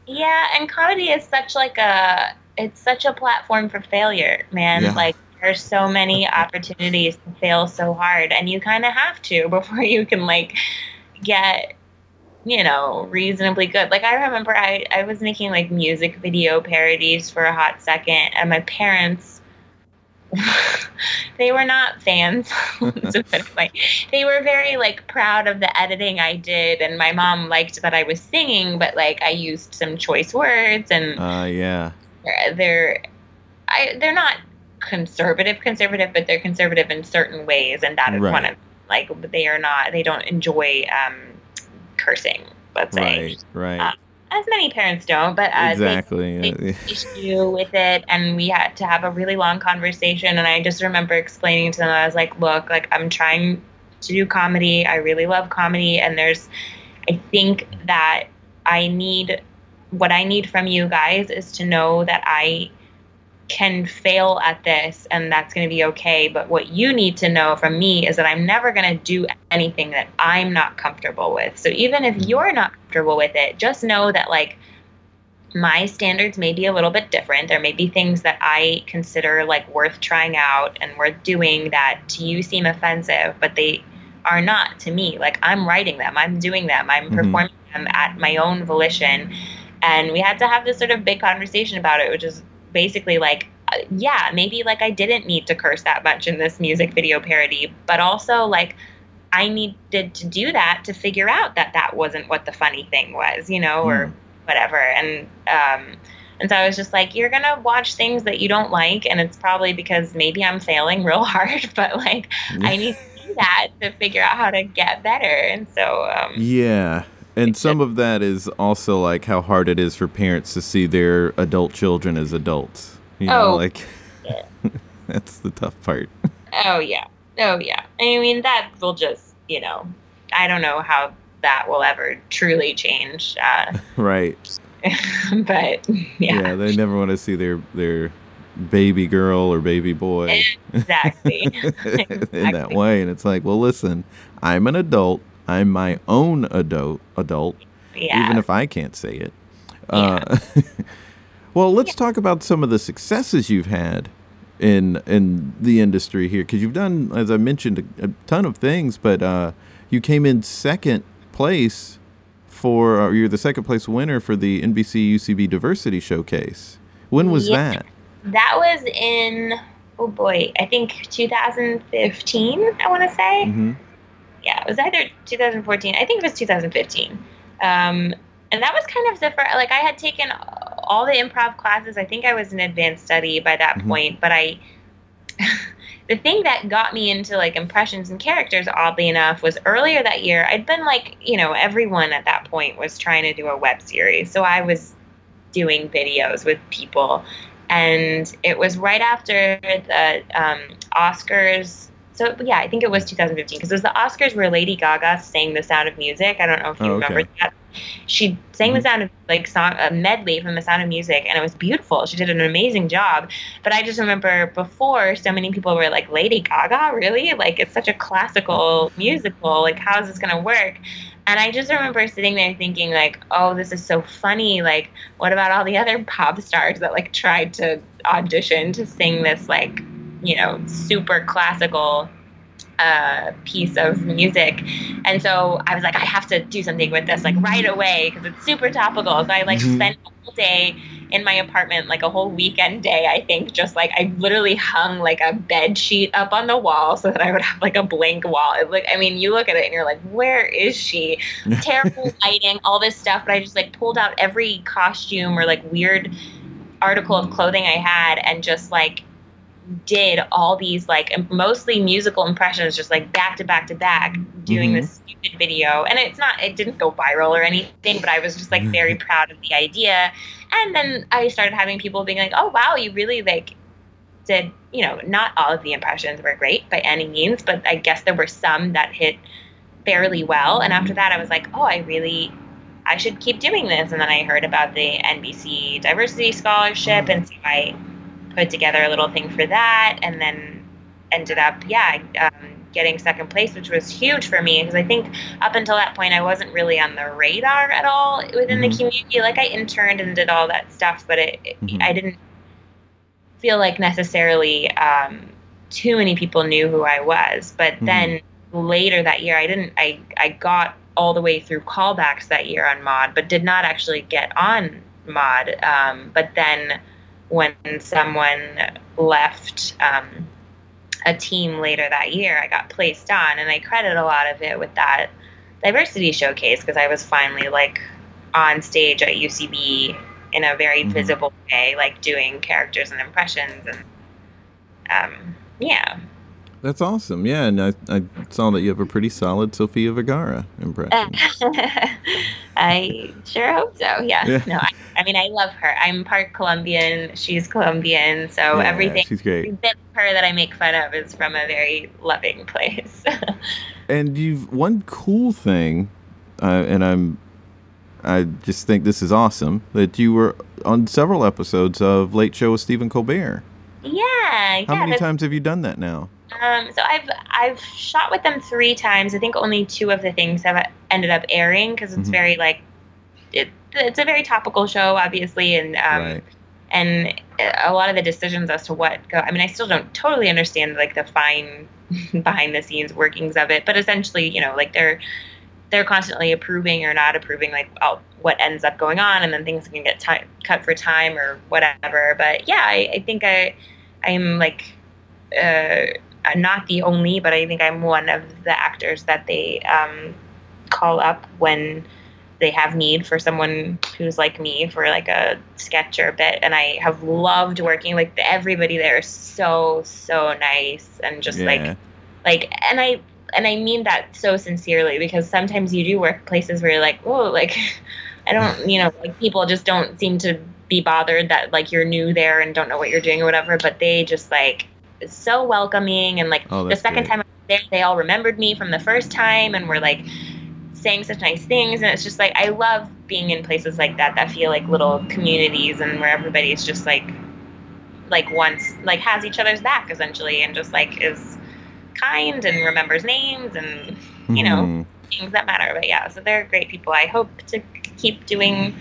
Yeah, and comedy is such like a it's such a platform for failure, man. Yeah. Like there's so many opportunities to fail so hard and you kind of have to before you can like get you know, reasonably good. Like I remember I I was making like music video parodies for a hot second and my parents they were not fans. So anyway, they were very like proud of the editing I did, and my mom liked that I was singing, but like I used some choice words, and uh yeah they're I they're not conservative conservative, but they're conservative in certain ways, and that is Right. one of like they are not they don't enjoy um, cursing. Let's say right right Uh, as many parents don't, but uh, they exactly big yeah. issue with it and we had to have a really long conversation and i just remember explaining to them i was like look like i'm trying to do comedy i really love comedy and there's i think that i need what i need from you guys is to know that i can fail at this and that's going to be okay. But what you need to know from me is that I'm never going to do anything that I'm not comfortable with. So even if you're not comfortable with it, just know that, like, my standards may be a little bit different. There may be things that I consider like worth trying out and worth doing that to you seem offensive, but they are not to me. Like I'm writing them, I'm doing them, I'm mm-hmm. performing them at my own volition. And we had to have this sort of big conversation about it, which is basically like, uh, yeah, maybe like I didn't need to curse that much in this music video parody, but also like I needed to do that to figure out that that wasn't what the funny thing was, you know, mm. or whatever. And um, and so I was just like, you're gonna watch things that you don't like, and it's probably because maybe I'm failing real hard, but like I need to do that to figure out how to get better. And so um, yeah. And some of that is also like how hard it is for parents to see their adult children as adults. You know, oh, like yeah. that's the tough part. Oh yeah. Oh yeah. I mean that will just, you know, I don't know how that will ever truly change. Uh, right. but yeah. Yeah, they never want to see their their baby girl or baby boy exactly. exactly. in that way and it's like well listen i'm an adult i'm my own adult adult yeah. even if i can't say it yeah. uh, well let's yeah. talk about some of the successes you've had in in the industry here because you've done as i mentioned a, a ton of things but uh, you came in second place for, or you're the second place winner for the NBC UCB Diversity Showcase. When was that? That was in, oh boy, I think 2015, I want to say. Mm-hmm. Yeah, it was either 2014, I think it was 2015. Um, and that was kind of the first, like I had taken all the improv classes. I think I was in advanced study by that mm-hmm. point, but I the thing that got me into like impressions and characters oddly enough was earlier that year i'd been like you know everyone at that point was trying to do a web series so i was doing videos with people and it was right after the um, oscars so yeah, I think it was 2015 because it was the Oscars where Lady Gaga sang "The Sound of Music." I don't know if you oh, remember okay. that. She sang mm-hmm. the sound of like song a medley from the Sound of Music, and it was beautiful. She did an amazing job. But I just remember before, so many people were like, "Lady Gaga, really? Like it's such a classical musical. Like how is this gonna work?" And I just remember sitting there thinking, like, "Oh, this is so funny. Like, what about all the other pop stars that like tried to audition to sing this like." You know, super classical uh, piece of music. And so I was like, I have to do something with this like right away because it's super topical. So I like mm-hmm. spent a whole day in my apartment, like a whole weekend day, I think, just like I literally hung like a bed sheet up on the wall so that I would have like a blank wall. It like I mean, you look at it and you're like, where is she? Terrible lighting, all this stuff. But I just like pulled out every costume or like weird article of clothing I had and just like did all these like mostly musical impressions just like back to back to back doing mm-hmm. this stupid video. And it's not it didn't go viral or anything but i was just like very mm-hmm. proud of the idea. And then i started having people being like oh wow you really like did you know not all of the impressions were great by any means but i guess there were some that hit fairly well. And after that i was like oh i really i should keep doing this. And then i heard about the nbc diversity scholarship and so i put together a little thing for that, and then ended up, yeah, um, getting second place, which was huge for me because I think up until that point I wasn't really on the radar at all within mm-hmm. the community. Like I interned and did all that stuff, but it, mm-hmm. I didn't feel like necessarily um, too many people knew who I was. But mm-hmm. then later that year, I didn't. I I got all the way through callbacks that year on Maude, but did not actually get on Maude. Um, but then when someone left um, a team later that year, I got placed on, and I credit a lot of it with that diversity showcase because I was finally like on stage at UCB in a very mm-hmm. visible way, like doing characters and impressions, and um, yeah. That's awesome. Yeah, and I, I saw that you have a pretty solid Sofia Vergara impression. I sure hope so. Yeah. yeah. No, I, I, mean, I love her. I'm part Colombian. She's Colombian. So yeah, everything she's great. her that I make fun of is from a very loving place. and you've one cool thing, uh, and I'm I just think this is awesome that you were on several episodes of Late Show with Stephen Colbert. Yeah. How yeah, many times have you done that now? Um, so I've I've shot with them three times. I think only two of the things have ended up airing because it's Mhm. very like it, it's a very topical show, obviously, and um, right. and a lot of the decisions as to what go. I mean, I still don't totally understand like the fine behind the scenes workings of it, but essentially, you know, like they're they're constantly approving or not approving like oh, what ends up going on, and then things can get ti cut for time or whatever. But yeah, I, I think I I'm like. Uh, not the only, but I think I'm one of the actors that they um, call up when they have need for someone who's like me for like a sketch or a bit. And I have loved working. Like everybody there is so so nice and just yeah. like like and I and I mean that so sincerely because sometimes you do work places where you're like, oh, like I don't, you know, like people just don't seem to be bothered that like you're new there and don't know what you're doing or whatever. But they just like so welcoming and like Oh, the second great. time I was there, they all remembered me from the first time and were like saying such nice things. And it's just like I love being in places like that that feel like little communities and where everybody's just like like once like has each other's back essentially and just like is kind and remembers names and you know, Mhm. things that matter. But yeah, so they're great people. I hope to keep doing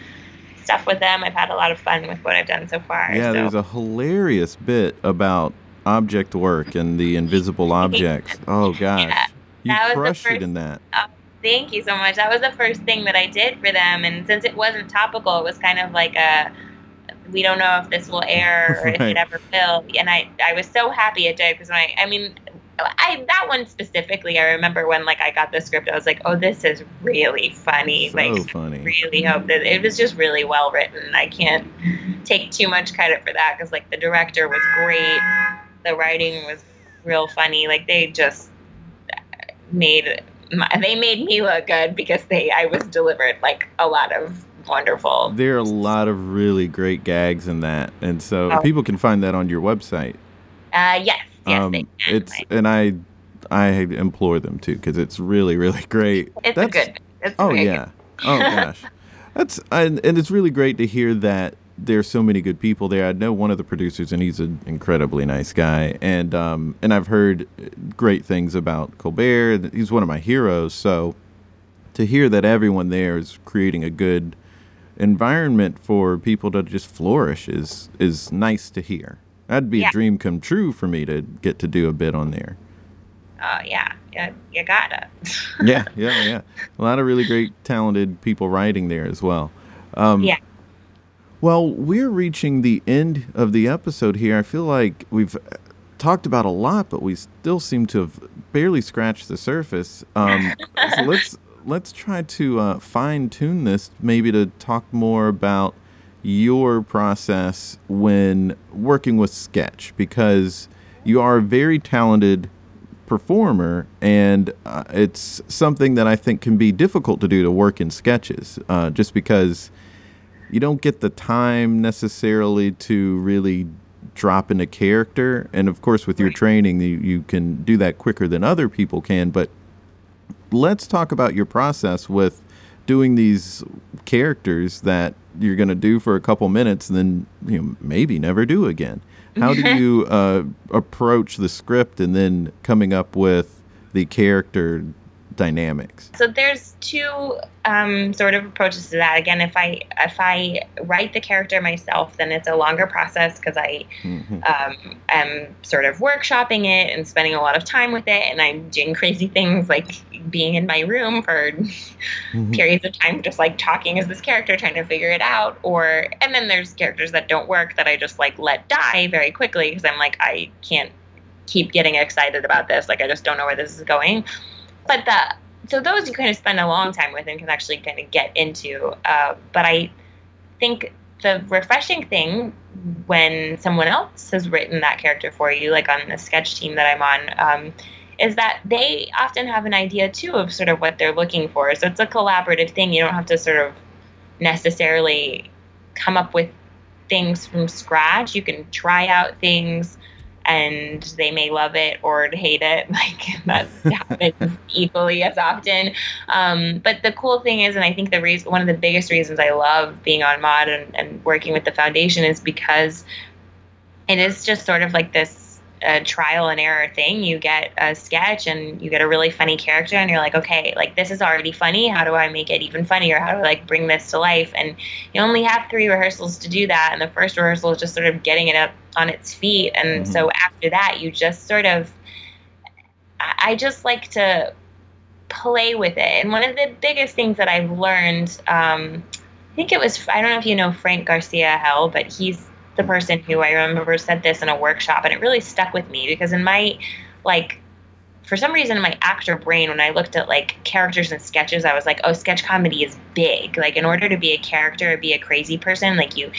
stuff with them. I've had a lot of fun with what I've done so far. Yeah, so. there's a hilarious bit about object work and the invisible objects. Oh gosh, Yeah, you crushed it in that. Oh, thank you so much. That was the first thing that I did for them, and since it wasn't topical, it was kind of like a we don't know if this will air or if it ever will. And I I was so happy it did because I I mean. I that one specifically, I remember when like I got the script, I was like, "Oh, this is really funny." So like, funny. really hope that it was just really well written. I can't take too much credit for that because like the director was great, the writing was real funny. Like they just made my, they made me look good because they I was delivered like a lot of wonderful. There are a lot of really great gags in that, and so Oh. people can find that on your website. Uh, yes, yes, um, they can. it's and I, I implore them to because it's really really great. it's a That's- good. It's Oh yeah. Oh gosh. That's and, and it's really great to hear that there's so many good people there. I know one of the producers and he's an incredibly nice guy and um and I've heard great things about Colbert. He's one of my heroes, so to hear that everyone there is creating a good environment for people to just flourish is is nice to hear. That'd be Yeah. a dream come true for me to get to do a bit on there. Oh yeah, yeah, you gotta. yeah, yeah, yeah. A lot of really great, talented people writing there as well. Um, Yeah. Well, we're reaching the end of the episode here. I feel like we've uh, talked about a lot, but we still seem to have barely scratched the surface. Um, so let's let's try to uh, fine tune this, maybe to talk more about your process when working with sketch, because you are a very talented performer, and uh, it's something that I think can be difficult to do to work in sketches, uh, just because you don't get the time necessarily to really drop into character. And of course, with your training, you, you can do that quicker than other people can. But let's talk about your process with doing these characters that you're going to do for a couple minutes and then you know maybe never do again how do you uh, approach the script and then coming up with the character dynamics So there's two um, sort of approaches to that. Again, if I if I write the character myself, then it's a longer process because I Mhm. um, am sort of workshopping it and spending a lot of time with it, and I'm doing crazy things like being in my room for Mhm. periods of time, just like talking as this character, trying to figure it out. Or and then there's characters that don't work that I just like let die very quickly because I'm like I can't keep getting excited about this. Like I just don't know where this is going. But the so those you kind of spend a long time with and can actually kind of get into. Uh, but I think the refreshing thing when someone else has written that character for you, like on the sketch team that I'm on, um, is that they often have an idea too of sort of what they're looking for. So it's a collaborative thing. You don't have to sort of necessarily come up with things from scratch. You can try out things and they may love it or hate it. Like that happens equally as often. Um, but the cool thing is, and I think the reason, one of the biggest reasons I love being on Maude and, and working with the foundation is because it is just sort of like this a trial and error thing. You get a sketch and you get a really funny character, and you're like, okay, like this is already funny. How do I make it even funnier? How do I like bring this to life? And you only have three rehearsals to do that. And the first rehearsal is just sort of getting it up on its feet. And mm-hmm. so after that, you just sort of, I just like to play with it. And one of the biggest things that I've learned, um, I think it was, I don't know if you know Frank Garcia-Hejl, but he's the person who I remember said this in a workshop, and it really stuck with me because in my like for some reason in my actor brain when i looked at like characters and sketches i was like oh sketch comedy is big. Like in order to be a character or be a crazy person like you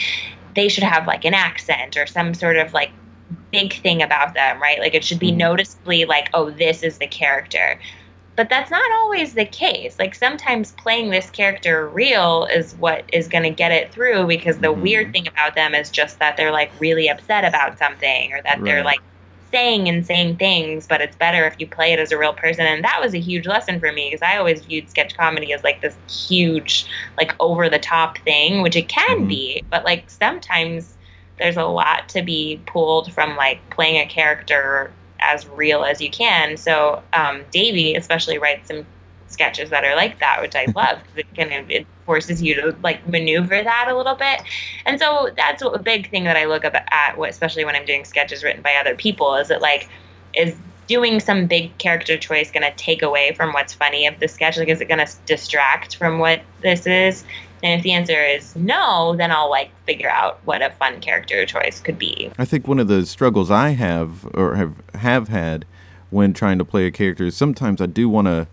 they should have like an accent or some sort of like big thing about them right? Like it should be mm-hmm. noticeably like oh this is the character but that's not always the case. Like sometimes playing this character real is what is going to get it through because the mm-hmm. weird thing about them is just that they're like really upset about something or that right. they're like saying and saying things, but it's better if you play it as a real person. And that was a huge lesson for me because I always viewed sketch comedy as like this huge, like over the top thing, which it can mm-hmm. be, but like sometimes there's a lot to be pulled from like playing a character as real as you can. So um, Davey especially writes some sketches that are like that, which I love because it kind of it forces you to like maneuver that a little bit. And so that's a big thing that I look at, especially when I'm doing sketches written by other people, is it like is doing some big character choice going to take away from what's funny of the sketch? Like, is it going to distract from what this is? And if the answer is no, then I'll like figure out what a fun character choice could be. I think one of the struggles I have or have have had when trying to play a character is sometimes I do want to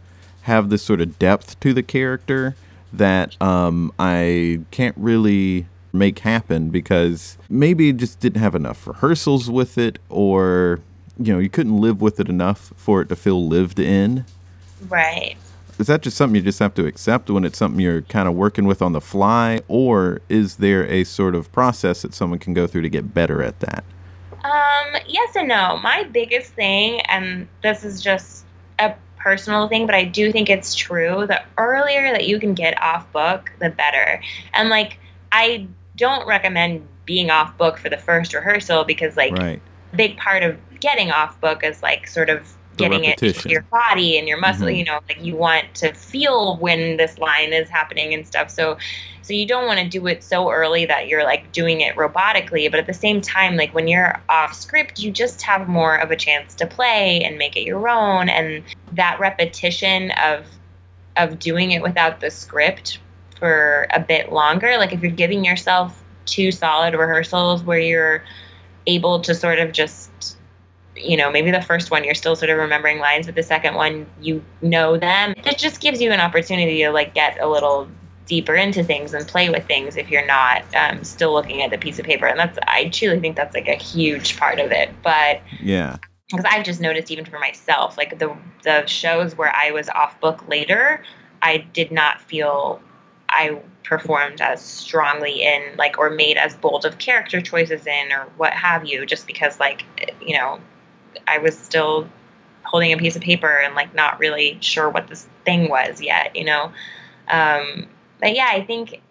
have this sort of depth to the character that um, I can't really make happen because maybe just didn't have enough rehearsals with it or you know you couldn't live with it enough for it to feel lived in right is that just something you just have to accept when it's something you're kind of working with on the fly, or is there a sort of process that someone can go through to get better at that? Um, yes and no. My biggest thing, and this is just a personal thing, but I do think it's true. The earlier that you can get off book, the better. And like, I don't recommend being off book for the first rehearsal because like, right. a big part of getting off book is like sort of getting it into your body and your muscle mm-hmm. you know like you want to feel when this line is happening and stuff. So so you don't want to do it so early that you're like doing it robotically but at the same time like when you're off script you just have more of a chance to play and make it your own. And that repetition of of doing it without the script for a bit longer like if you're giving yourself two solid rehearsals where you're able to sort of just you know, maybe the first one you're still sort of remembering lines, but the second one you know them. It just gives you an opportunity to like get a little deeper into things and play with things if you're not um, still looking at the piece of paper. And that's I truly think that's like a huge part of it. But yeah, because I've just noticed even for myself, like the the shows where I was off book later, I did not feel I performed as strongly in like or made as bold of character choices in or what have you just because like you know I was still holding a piece of paper and like not really sure what this thing was yet, you know. Um, but yeah, I think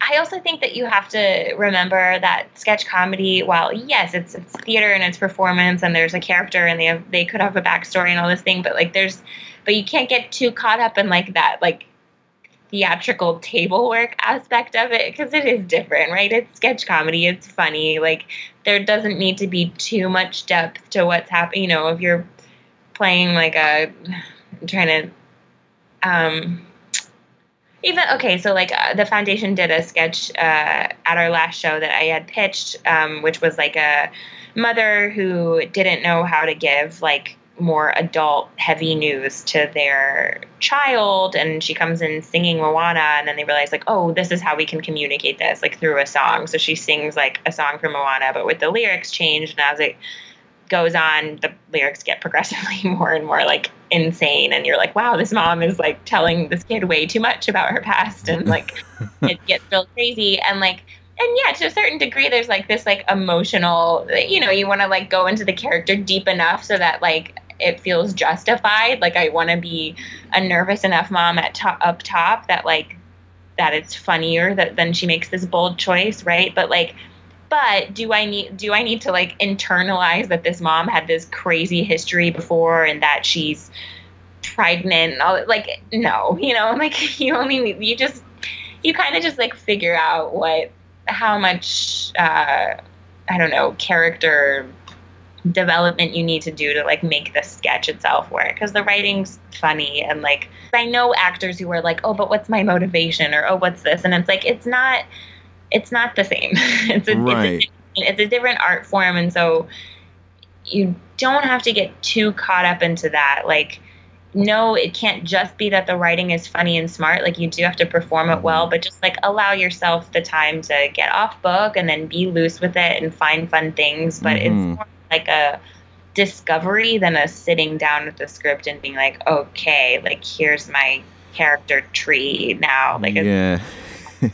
I also think that you have to remember that sketch comedy, while yes, it's it's theater and it's performance and there's a character and they have they could have a backstory and all this thing, but like there's but you can't get too caught up in like that like theatrical table work aspect of it because it is different, right? It's sketch comedy, it's funny. Like there doesn't need to be too much depth to what's happening. You know, if you're playing like a, I'm trying to, um, even okay, so like uh, the foundation did a sketch uh, at our last show that I had pitched, um, which was like a mother who didn't know how to give like more adult heavy news to their child and she comes in singing Moana and then they realize like oh this is how we can communicate this like through a song. So she sings like a song from Moana but with the lyrics changed and as it goes on the lyrics get progressively more and more like insane and you're like wow this mom is like telling this kid way too much about her past and like it gets real crazy. And like and yeah, to a certain degree, there's like this like emotional, you know, you want to like go into the character deep enough so that like it feels justified. Like I want to be a nervous enough mom at top up top that like that it's funnier that then she makes this bold choice, right? But like but do I need do I need to like internalize that this mom had this crazy history before and that she's pregnant and all like no, you know, like you only you just you kind of just like figure out what how much uh I don't know, character development you need to do to like make the sketch itself work because the writing's funny and like I know actors who are like, "Oh, but what's my motivation?" or "Oh, what's this?" and it's like it's not it's not the same. it's a, right. it's a it's a different art form and so you don't have to get too caught up into that like no it can't just be that the writing is funny and smart like you do have to perform it well but just like allow yourself the time to get off book and then be loose with it and find fun things but Mhm. it's more like a discovery than a sitting down with the script and being like okay like here's my character tree now like yeah.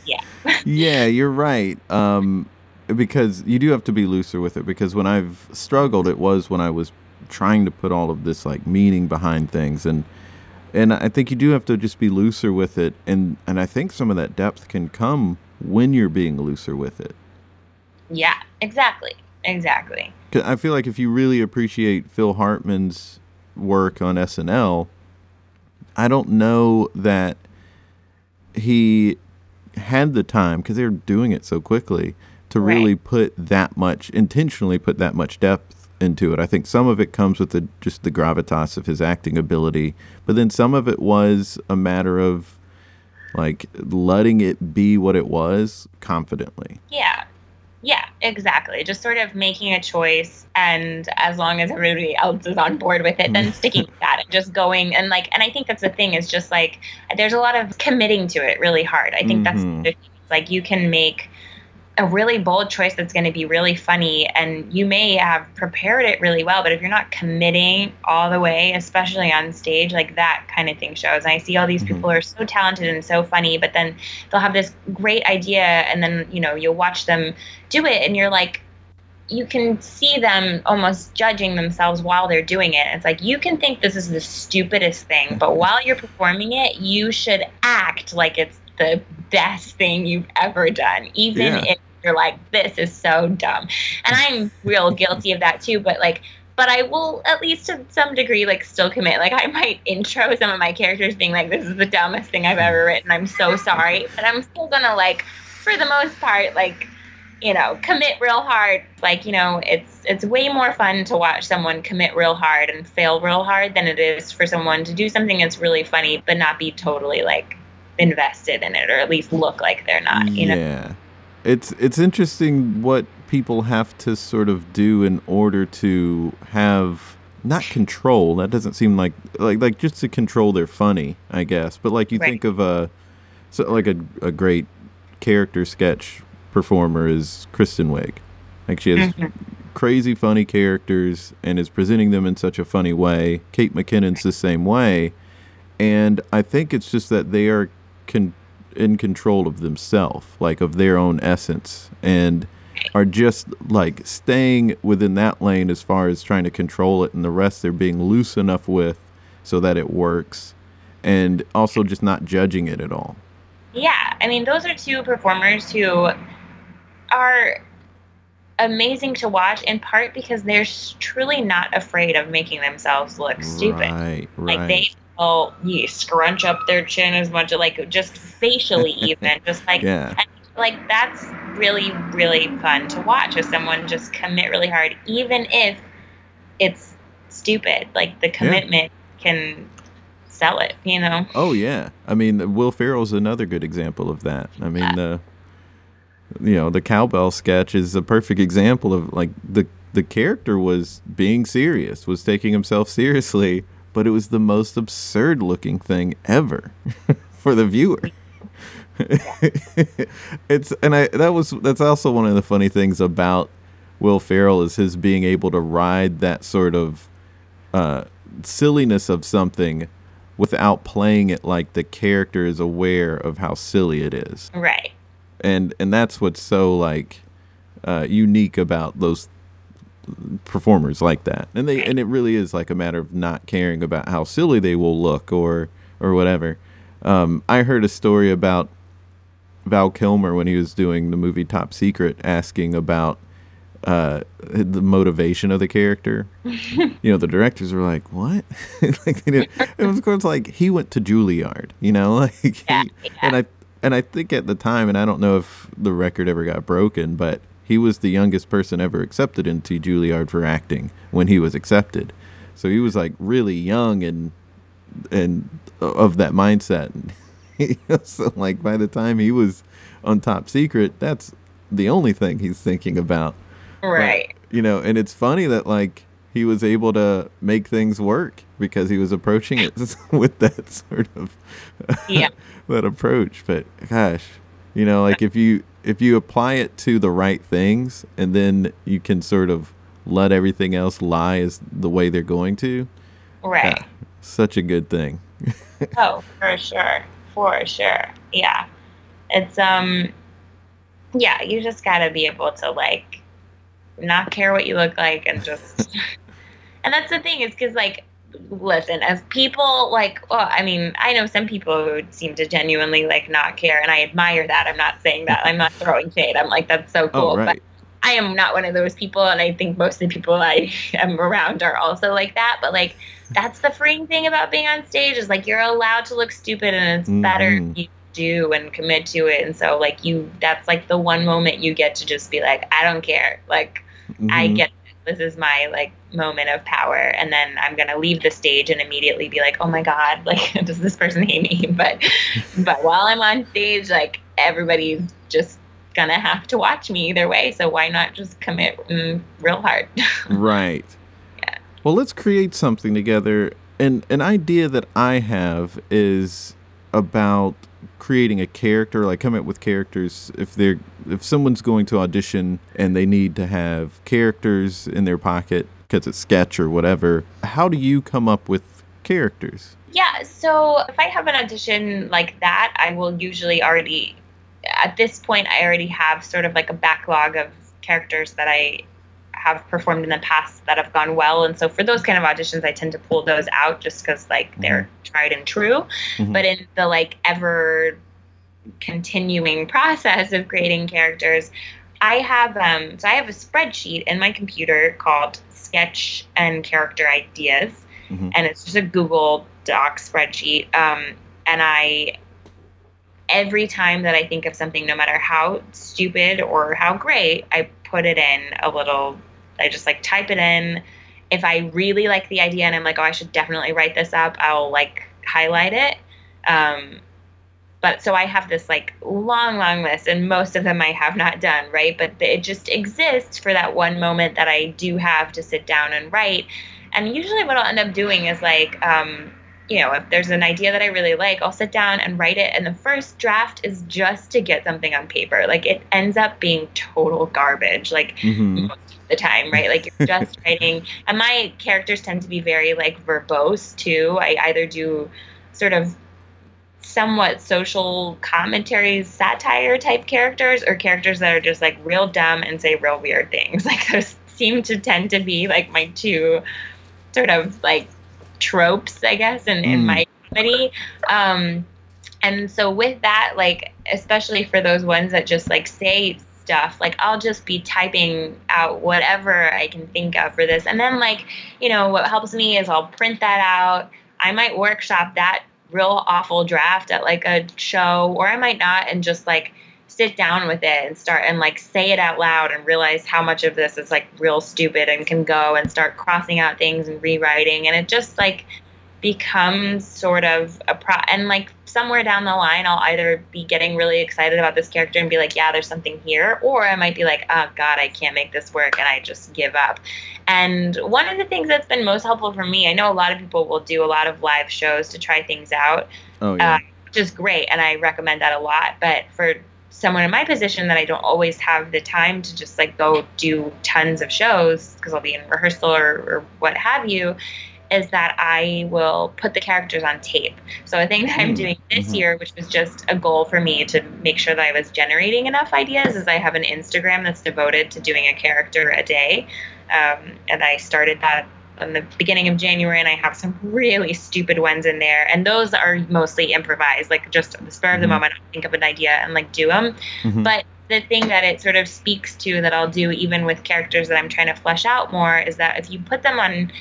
yeah yeah, you're right. Um, because you do have to be looser with it. Because when I've struggled, it was when I was trying to put all of this like meaning behind things, and and I think you do have to just be looser with it. And and I think some of that depth can come when you're being looser with it. yeah exactly Exactly. I feel like if you really appreciate Phil Hartman's work on SNL, I don't know that he had the time because they were doing it so quickly to Right. really put that much intentionally put that much depth into it. I think some of it comes with the just the gravitas of his acting ability, but then some of it was a matter of like letting it be what it was confidently. Yeah. Yeah, exactly. Just sort of making a choice and as long as everybody else is on board with it, then sticking with that and just going and like and I think that's the thing is just like there's a lot of committing to it really hard. I think that's Mhm. thing. It's like you can make a really bold choice that's going to be really funny and you may have prepared it really well but if you're not committing all the way especially on stage like that kind of thing shows and i see all these Mhm. people are so talented and so funny but then they'll have this great idea and then you know you'll watch them do it and you're like you can see them almost judging themselves while they're doing it. It's like you can think this is the stupidest thing, but while you're performing it, you should act like it's the best thing you've ever done, even Yeah. if you're like, this is so dumb. And I'm real guilty of that too, but like, but I will at least to some degree like still commit. Like I might intro some of my characters being like, this is the dumbest thing I've ever written. I'm so sorry. But I'm still gonna like, for the most part, like you know commit real hard like you know it's it's way more fun to watch someone commit real hard and fail real hard than it is for someone to do something that's really funny but not be totally like invested in it or at least look like they're not you know yeah. It's it's interesting what people have to sort of do in order to have not control. That doesn't seem like like like just to control their funny, I guess. But like you Right. think of a so like a a great character sketch performer is Kristen Wiig. Like she has Mhm. crazy funny characters and is presenting them in such a funny way. Kate McKinnon's the same way. And I think it's just that they are con- in control of themselves, like of their own essence, and are just like staying within that lane as far as trying to control it, and the rest they're being loose enough with so that it works, and also just not judging it at all. yeah i mean those are two performers who are amazing to watch in part because they're truly not afraid of making themselves look stupid Right, right. Like they will you scrunch up their chin as much, like just facially even, just like yeah. like that's really really fun to watch as someone just commit really hard, even if it's stupid. Like the commitment can sell it, you know. Oh yeah, I mean Will Ferrell's another good example of that. I mean the, you know, the cowbell sketch is a perfect example of like the the character was being serious, was taking himself seriously, but it was the most absurd looking thing ever for the viewer. it's and I that was that's also one of the funny things about Will Ferrell is his being able to ride that sort of uh, silliness of something without playing it like the character is aware of how silly it is. Right. and and that's what's so like uh, unique about those performers like that. And they and it really is like a matter of not caring about how silly they will look or or whatever. Um, I heard a story about Val Kilmer when he was doing the movie Top Secret, asking about uh, the motivation of the character. you know, the directors were like, "What?" like they. It was of course like he went to Juilliard. You know, like Yeah, he, yeah. and I and I think at the time, and I don't know if the record ever got broken, but he was the youngest person ever accepted into Juilliard for acting when he was accepted. So he was like really young and and of that mindset. so like by the time he was on Top Secret, that's the only thing he's thinking about. But, Right. you know, and it's funny that like he was able to make things work because he was approaching it with that sort of Yeah. that approach. But gosh, you know, like if you if you apply it to the right things and then you can sort of let everything else lie as the way they're going to, Right. ah, such a good thing. Oh, for sure. For sure. Yeah. It's um yeah, you just got to be able to like not care what you look like and just And that's the thing is cuz like listen, as people like well, I mean, I know some people who seem to genuinely like not care and I admire that. I'm not saying that. I'm not throwing shade. I'm like that's so cool. oh, But. I am not one of those people, and I think most of the people I am around are also like that. But like, that's the freeing thing about being on stage is like you're allowed to look stupid, and it's better Mhm. if you do and commit to it. And so like you, that's like the one moment you get to just be like, I don't care. Like I Mhm. get. This is my like moment of power, and then I'm gonna leave the stage and immediately be like, oh my god, like does this person hate me? But but while I'm on stage, like everybody's just gonna have to watch me either way. So why not just commit mm, real hard? right. Yeah. Well, let's create something together. And an idea that I have is about creating a character, like come up with characters. If they're if someone's going to audition and they need to have characters in their pocket because it's sketch or whatever, how do you come up with characters? Yeah, so if I have an audition like that, I will usually already, at this point, I already have sort of like a backlog of characters that I have performed in the past that have gone well. And so for those kind of auditions, I tend to pull those out just because like they're tried and true. Mhm. But in the like ever continuing process of creating characters, I have um so I have a spreadsheet in my computer called sketch and character ideas Mhm. and it's just a Google Doc spreadsheet. Um, and I, every time that I think of something, no matter how stupid or how great, I put it in a little, I just like type it in. If I really like the idea and I'm like, oh, I should definitely write this up, I'll like highlight it. Um, but so I have this like long, long list, and most of them I have not done, right? But it just exists for that one moment that I do have to sit down and write. And usually, what I'll end up doing is like, um, you know, if there's an idea that I really like, I'll sit down and write it. And the first draft is just to get something on paper. Like it ends up being total garbage. Like hmm most of the time, right? Like you're just writing. And my characters tend to be very like verbose too. I either do sort of somewhat social commentary satire type characters or characters that are just like real dumb and say real weird things like those seem to tend to be like my two sort of like tropes i guess in, in Mm. my comedy um and so with that like especially for those ones that just like say stuff like i'll just be typing out whatever i can think of for this. And then like you know what helps me is i'll print that out. I might workshop that real awful draft at like a show or i might not and just like sit down with it and start and like say it out loud and realize how much of this is like real stupid and can go and start crossing out things and rewriting. And it just like becomes sort of a pro and like somewhere down the line I'll either be getting really excited about this character and be like yeah there's something here or I might be like oh god I can't make this work and I just give up and one of the things that's been most helpful for me I know a lot of people will do a lot of live shows to try things out Oh yeah. uh, which is great and i recommend that a lot but for someone in my position that i don't always have the time to just like go do tons of shows because i'll be in rehearsal or, or what have you is that I will put the characters on tape. So a thing that I'm Mm, doing this mhm. year, which was just a goal for me to make sure that I was generating enough ideas, is I have an Instagram that's devoted to doing a character a day. Um, and I started that in the beginning of January, and I have some really stupid ones in there. And those are mostly improvised, like just the spur of the Mhm. moment, I'll think of an idea and like do them. Mhm. But the thing that it sort of speaks to that I'll do even with characters that I'm trying to flesh out more is that if you put them on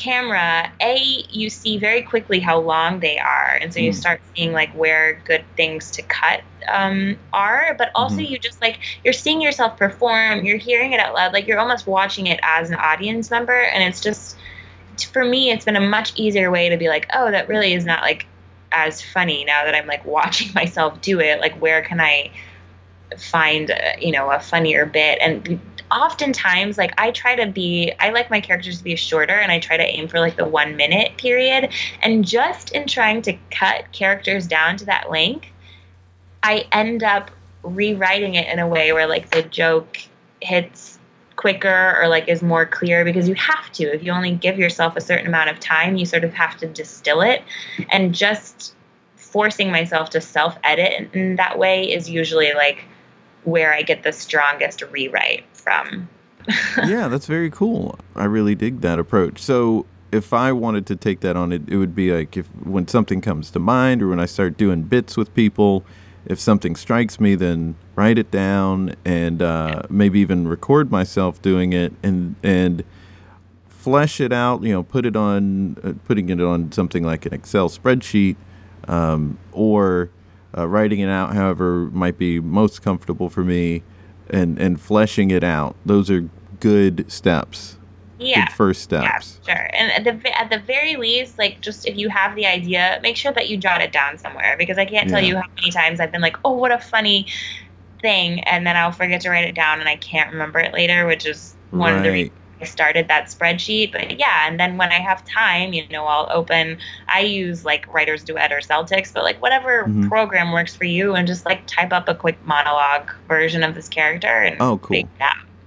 camera, A, you see very quickly how long they are. And so you Mm. start seeing like where good things to cut um, are. But also Mhm. you just like, you're seeing yourself perform, you're hearing it out loud, like you're almost watching it as an audience member. And it's just, for me, it's been a much easier way to be like, oh, that really is not like as funny now that I'm like watching myself do it. Like, where can I find, uh, you know, a funnier bit? And oftentimes, like, I try to be, I like my characters to be shorter and I try to aim for like the one minute period. And just in trying to cut characters down to that length, I end up rewriting it in a way where like the joke hits quicker or like is more clear because you have to. If you only give yourself a certain amount of time you sort of have to distill it. And just forcing myself to self edit in that way is usually like where i get the strongest rewrite from yeah, that's very cool. I really dig that approach. So if I wanted to take that on, it, it would be like if when something comes to mind or when I start doing bits with people, if something strikes me, then write it down and uh, maybe even record myself doing it and and flesh it out. You know, put it on, uh, putting it on something like an Excel spreadsheet um, or uh, writing it out. However, might be most comfortable for me and and fleshing it out. Those are good steps. yeah Good first Yeah, steps. sure. And at the at the very least, like just if you have the idea, make sure that you jot it down somewhere because I can't tell Yeah. you how many times I've been like, "Oh, what a funny thing," and then I'll forget to write it down and I can't remember it later, which is one of the Right. reasons I started that spreadsheet. But yeah, and then when I have time, you know, I'll open. I use like Writer's Duet or Celtx, but like whatever Mhm. program works for you, and just like type up a quick monologue version of this character and Oh, cool.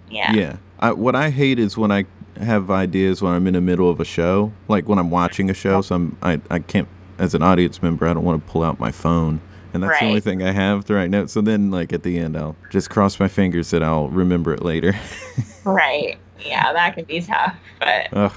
Yeah. Yeah. I, what I hate is when I have ideas when I'm in the middle of a show, like when I'm watching a show. So I'm I, I can't as an audience member I don't want to pull out my phone. And that's the only thing I have to write notes. So then, like at the end, I'll just cross my fingers that I'll remember it later. Right. Yeah, that can be tough, but. Ugh.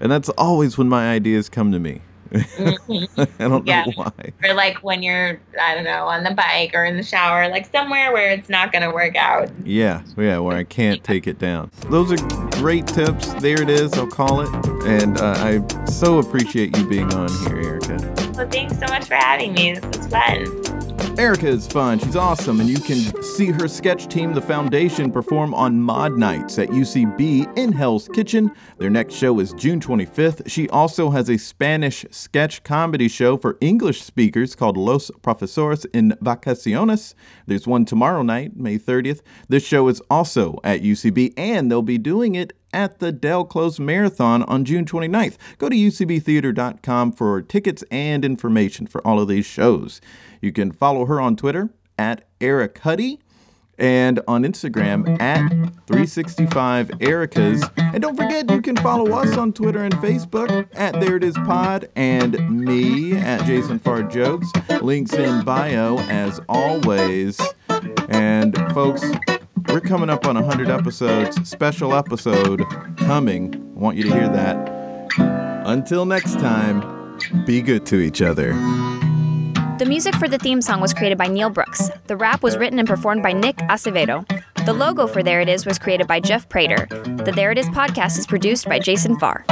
And that's always when my ideas come to me. Mhm. I don't Yeah. know why. or like when you're i don't know on the bike or in the shower like somewhere where it's not going to work out Yeah, yeah, where I can't take it down. Those are great tips. There it is. I'll call it. And uh, I so appreciate you being on here, Erica. Well, thanks so much for having me this was fun Erica is fun. She's awesome. And you can see her sketch team, The Foundation, perform on Maude Nights at UCB in Hell's Kitchen. Their next show is June 25th. She also has a Spanish sketch comedy show for English speakers called Los Profesores en Vacaciones. There's one tomorrow night, May 30th. This show is also at UCB, and they'll be doing it at the Del Close Marathon on June 29th. Go to ucbtheater.com for tickets and information for all of these shows. You can follow her on Twitter at Eric Huddy and on Instagram at 365 Ericas. And don't forget, you can follow us on Twitter and Facebook at There It Is Pod and me at Jason Farr Jokes. Links in bio as always. And folks, we're coming up on 100 episodes. Special episode coming. I Want you to hear that. Until next time, be good to each other. The music for the theme song was created by Neil Brooks. The rap was written and performed by Nick Acevedo. The logo for There It Is was created by Jeff Prater. The There It Is podcast is produced by Jason Farr.